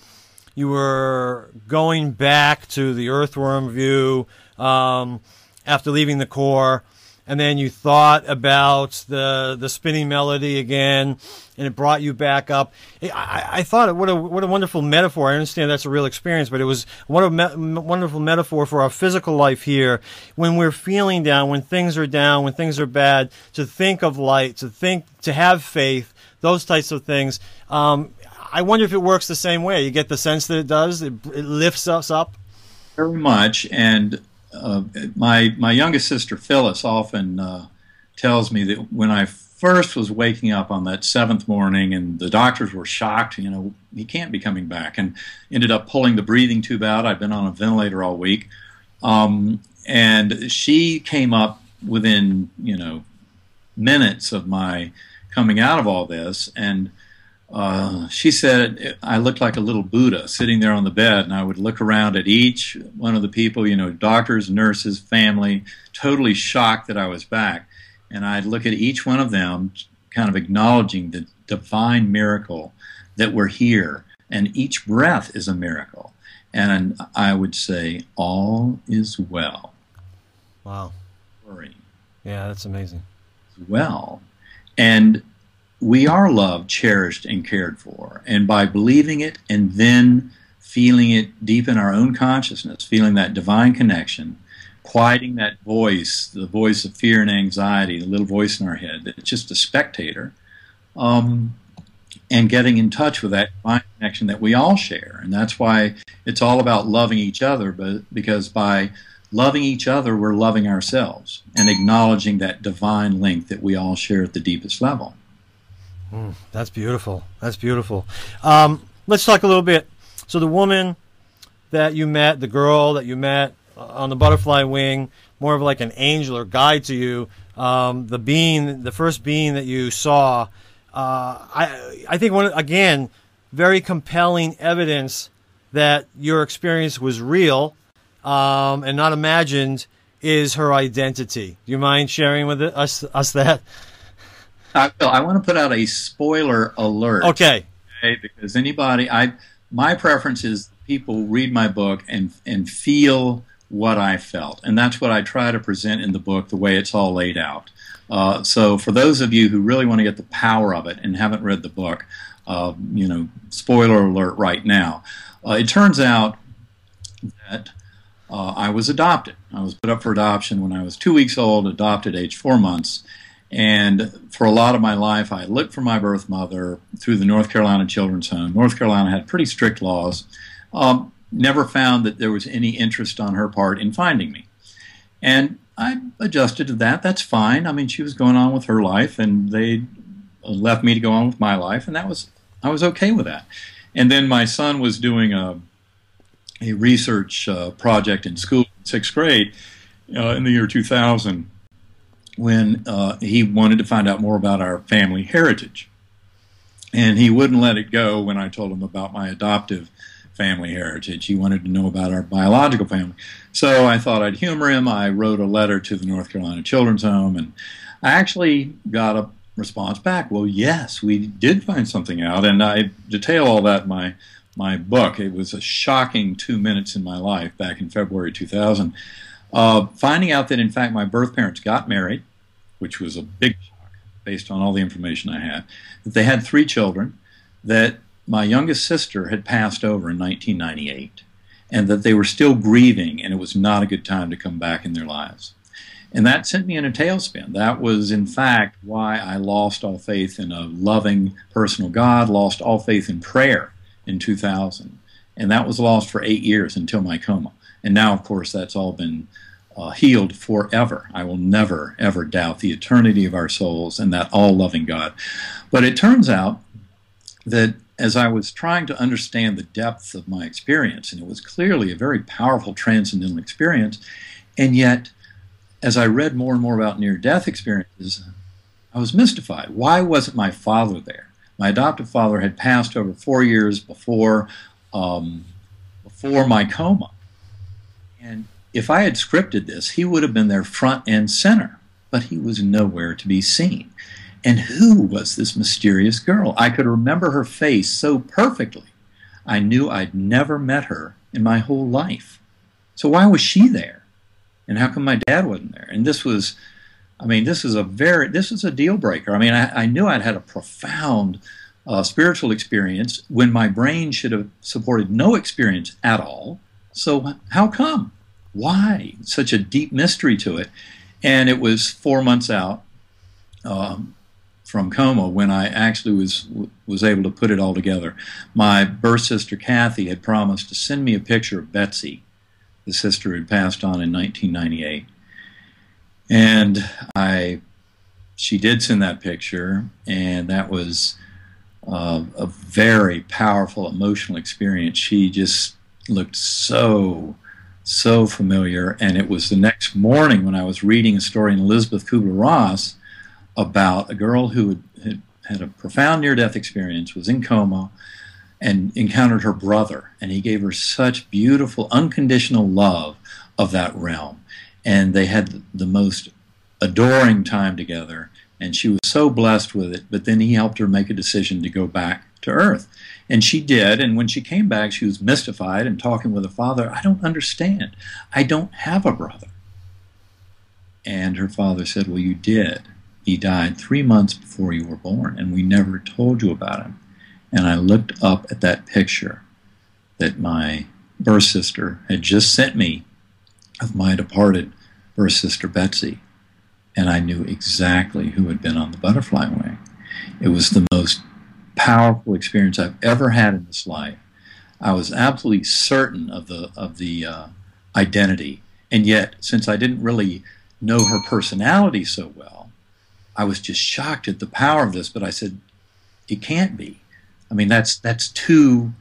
you were going back to the earthworm view um, after leaving the core and then you thought about the the spinning melody again, and it brought you back up. I, I thought what a what a wonderful metaphor. I understand that's a real experience, but it was what a me- wonderful metaphor for our physical life here. When we're feeling down, when things are down, when things are bad, to think of light, to think, to have faith, those types of things. Um, I wonder if it works the same way. You get the sense that it does. It, it lifts us up. Very much, and uh, my my youngest sister Phyllis often uh, tells me that when I first was waking up on that seventh morning, and the doctors were shocked, you know, he can't be coming back, and ended up pulling the breathing tube out. I've been on a ventilator all week, um, and she came up within you know minutes of my coming out of all this, and uh, she said I looked like a little Buddha sitting there on the bed, and I would look around at each one of the people, you know, doctors, nurses, family, totally shocked that I was back. And I'd look at each one of them, kind of acknowledging the divine miracle that we're here. And each breath is a miracle. And I would say, all is well. Wow. Yeah, that's amazing. Well. And we are loved, cherished, and cared for. And by believing it and then feeling it deep in our own consciousness, feeling that divine connection, quieting that voice, the voice of fear and anxiety, the little voice in our head that's just a spectator, um, and getting in touch with that divine connection that we all share. And that's why it's all about loving each other, but because by loving each other, we're loving ourselves and acknowledging that divine link that we all share at the deepest level. Mm, that's beautiful. That's beautiful. Um, let's talk a little bit. So the woman that you met, the girl that you met uh, on the butterfly wing, more of like an angel or guide to you. Um, the being, the first being that you saw, uh, I I think one again, very compelling evidence that your experience was real um, and not imagined is her identity. Do you mind sharing with us us that? I, I want to put out a spoiler alert. Okay. okay. Because anybody, I my preference is people read my book and and feel what I felt. And that's what I try to present in the book, the way it's all laid out. Uh, so, for those of you who really want to get the power of it and haven't read the book, uh, you know, spoiler alert right now, uh, it turns out that uh, I was adopted. I was put up for adoption when I was two weeks old, adopted age four months. And for a lot of my life, I looked for my birth mother through the North Carolina Children's Home. North Carolina had pretty strict laws. Um, never found that there was any interest on her part in finding me. And I adjusted to that. That's fine. I mean, she was going on with her life, and they left me to go on with my life, and that was I was okay with that. And then my son was doing a a research uh, project in school, sixth grade, uh, in the year 2000, when uh, he wanted to find out more about our family heritage, and he wouldn't let it go when I told him about my adoptive family heritage. He wanted to know about our biological family. So I thought I'd humor him. I wrote a letter to the North Carolina Children's Home, and I actually got a response back. Well, yes, we did find something out, and I detail all that in my my book. It was a shocking two minutes in my life back in February 2000. Uh, finding out that in fact my birth parents got married, which was a big shock based on all the information I had, that they had three children, that my youngest sister had passed over in 1998 and that they were still grieving and it was not a good time to come back in their lives. And that sent me in a tailspin. That was, in fact, why I lost all faith in a loving personal God, lost all faith in prayer in 2000. And that was lost for eight years until my coma. And now, of course, that's all been uh, healed forever. I will never, ever doubt the eternity of our souls and that all loving God. But it turns out that as I was trying to understand the depth of my experience, and it was clearly a very powerful transcendental experience, and yet as I read more and more about near death experiences, I was mystified. Why wasn't my father there? My adoptive father had passed over four years before, um, before my coma. And if I had scripted this, he would have been there front and center, but he was nowhere to be seen. And who was this mysterious girl? I could remember her face so perfectly. I knew I'd never met her in my whole life. So why was she there? And how come my dad wasn't there? And this was, I mean, this is a very, this is a deal breaker. I mean, I, I knew I'd had a profound uh, spiritual experience when my brain should have supported no experience at all. So how come? Why? Such a deep mystery to it. And it was four months out. Um, from coma when I actually was was able to put it all together. My birth sister Kathy had promised to send me a picture of Betsy, the sister who had passed on in 1998, and I she did send that picture, and that was uh, a very powerful emotional experience. She just looked so so familiar, and it was the next morning when I was reading a story in Elisabeth Kubler Ross about a girl who had, had, had a profound near death experience, was in coma, and encountered her brother. And he gave her such beautiful, unconditional love of that realm. And they had the most adoring time together. And she was so blessed with it. But then he helped her make a decision to go back to Earth. And she did. And when she came back, she was mystified and talking with her father. I don't understand. I don't have a brother. And her father said, Well, you did. He died three months before you were born, and we never told you about him. And I looked up at that picture that my birth sister had just sent me of my departed birth sister Betsy, and I knew exactly who had been on the butterfly wing. It was the most powerful experience I've ever had in this life. I was absolutely certain of the of the uh, identity, and yet since I didn't really know her personality so well, I was just shocked at the power of this, but I said, it can't be. I mean, that's that's too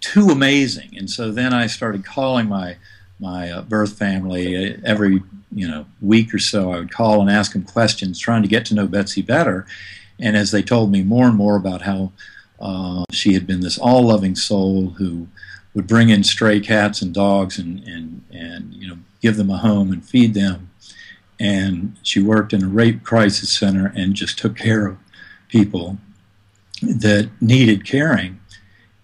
too amazing. And so then I started calling my my uh, birth family uh, every you know week or so. I would call and ask them questions, trying to get to know Betsy better. And as they told me more and more about how uh, she had been this all-loving soul who would bring in stray cats and dogs and and and you know give them a home and feed them and she worked in a rape crisis center and just took care of people that needed caring.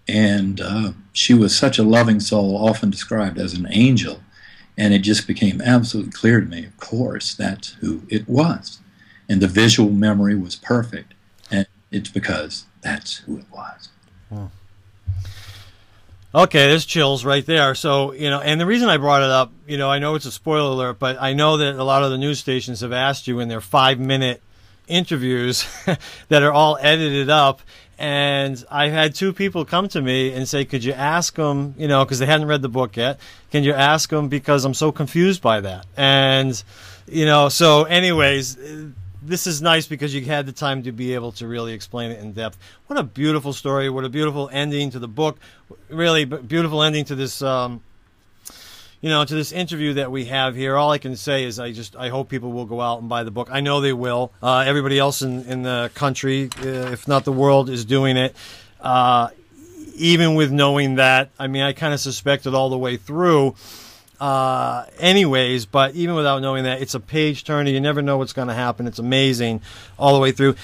And uh, she was such a loving soul, often described as an angel. And it just became absolutely clear to me, of course, that's who it was. And the visual memory was perfect. And it's because that's who it was. Hmm. Okay, there's chills right there. So, you know, and the reason I brought it up, you know, I know it's a spoiler alert, but I know that a lot of the news stations have asked you in their five minute interviews that are all edited up. And I had two people come to me and say, could you ask them, you know, because they hadn't read the book yet, can you ask them because I'm so confused by that? And, you know, so, anyways, this is nice because you had the time to be able to really explain it in depth. What a beautiful story! What a beautiful ending to the book. Really beautiful ending to this. Um, you know, to this interview that we have here, all I can say is I just I hope people will go out and buy the book. I know they will. Uh, everybody else in, in the country, uh, if not the world, is doing it. Uh, even with knowing that, I mean, I kind of suspected all the way through uh, anyways, but even without knowing that, it's a page turner. You never know what's going to happen. It's amazing all the way through.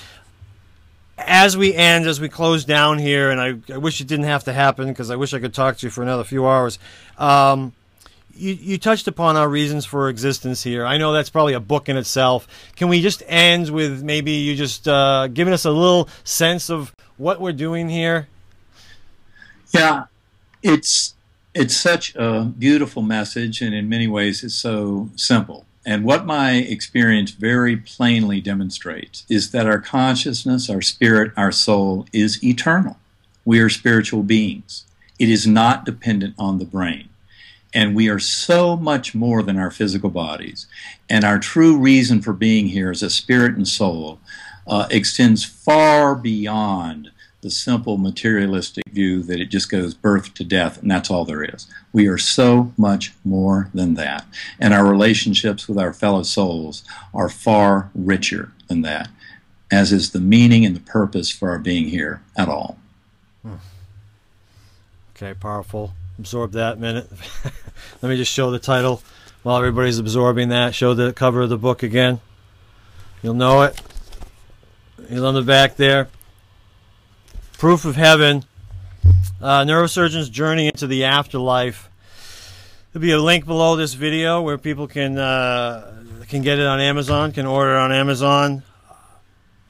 As we end, as we close down here, and I, I wish it didn't have to happen because I wish I could talk to you for another few hours. Um, you, you touched upon our reasons for existence here. I know that's probably a book in itself. Can we just end with maybe you just uh, giving us a little sense of what we're doing here? Yeah, it's it's such a beautiful message, and in many ways, it's so simple. And what my experience very plainly demonstrates is that our consciousness, our spirit, our soul is eternal. We are spiritual beings. It is not dependent on the brain. And we are so much more than our physical bodies. And our true reason for being here as a spirit and soul uh, extends far beyond the simple materialistic view that it just goes birth to death and that's all there is. We are so much more than that. And our relationships with our fellow souls are far richer than that, as is the meaning and the purpose for our being here at all. Hmm. Okay, powerful. Absorb that minute. Let me just show the title while everybody's absorbing that. Show the cover of the book again. You'll know it. He's on the back there. Proof of Heaven, uh, Neurosurgeon's Journey into the Afterlife. There'll be a link below this video where people can uh, can get it on Amazon, can order it on Amazon.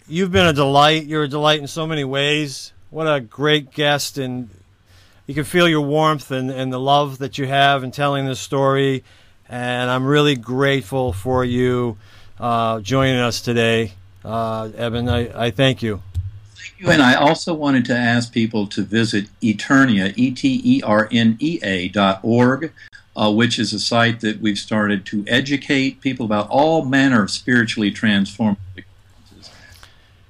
You've been a delight. You're a delight in so many ways. What a great guest, and you can feel your warmth and, and the love that you have in telling this story. And I'm really grateful for you uh, joining us today, uh, Eben. I, I thank you. And I also wanted to ask people to visit Eternea, E T E R N E A dot org, uh, which is a site that we've started to educate people about all manner of spiritually transformative experiences,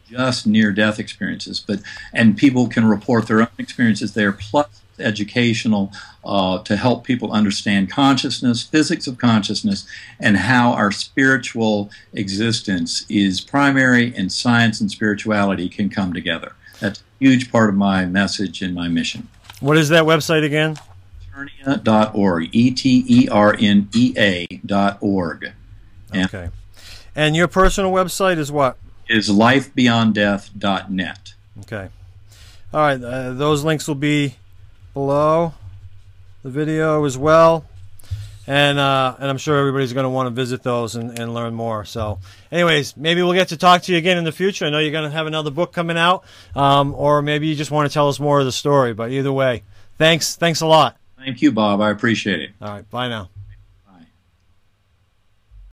just near death experiences. But and people can report their own experiences there, plus educational uh, to help people understand consciousness, physics of consciousness, and how our spiritual existence is primary and science and spirituality can come together. That's a huge part of my message and my mission. What is that website again? Eternea.org. E T E R N E A dot org. okay. And your personal website is what? Is lifebeyonddeath.net. Okay. All right. Uh, those links will be below the video as well. And, uh, and I'm sure everybody's going to want to visit those and, and learn more. So, anyways, maybe we'll get to talk to you again in the future. I know you're going to have another book coming out, um, or maybe you just want to tell us more of the story. But either way, thanks. Thanks a lot. Thank you, Bob. I appreciate it. All right. Bye now.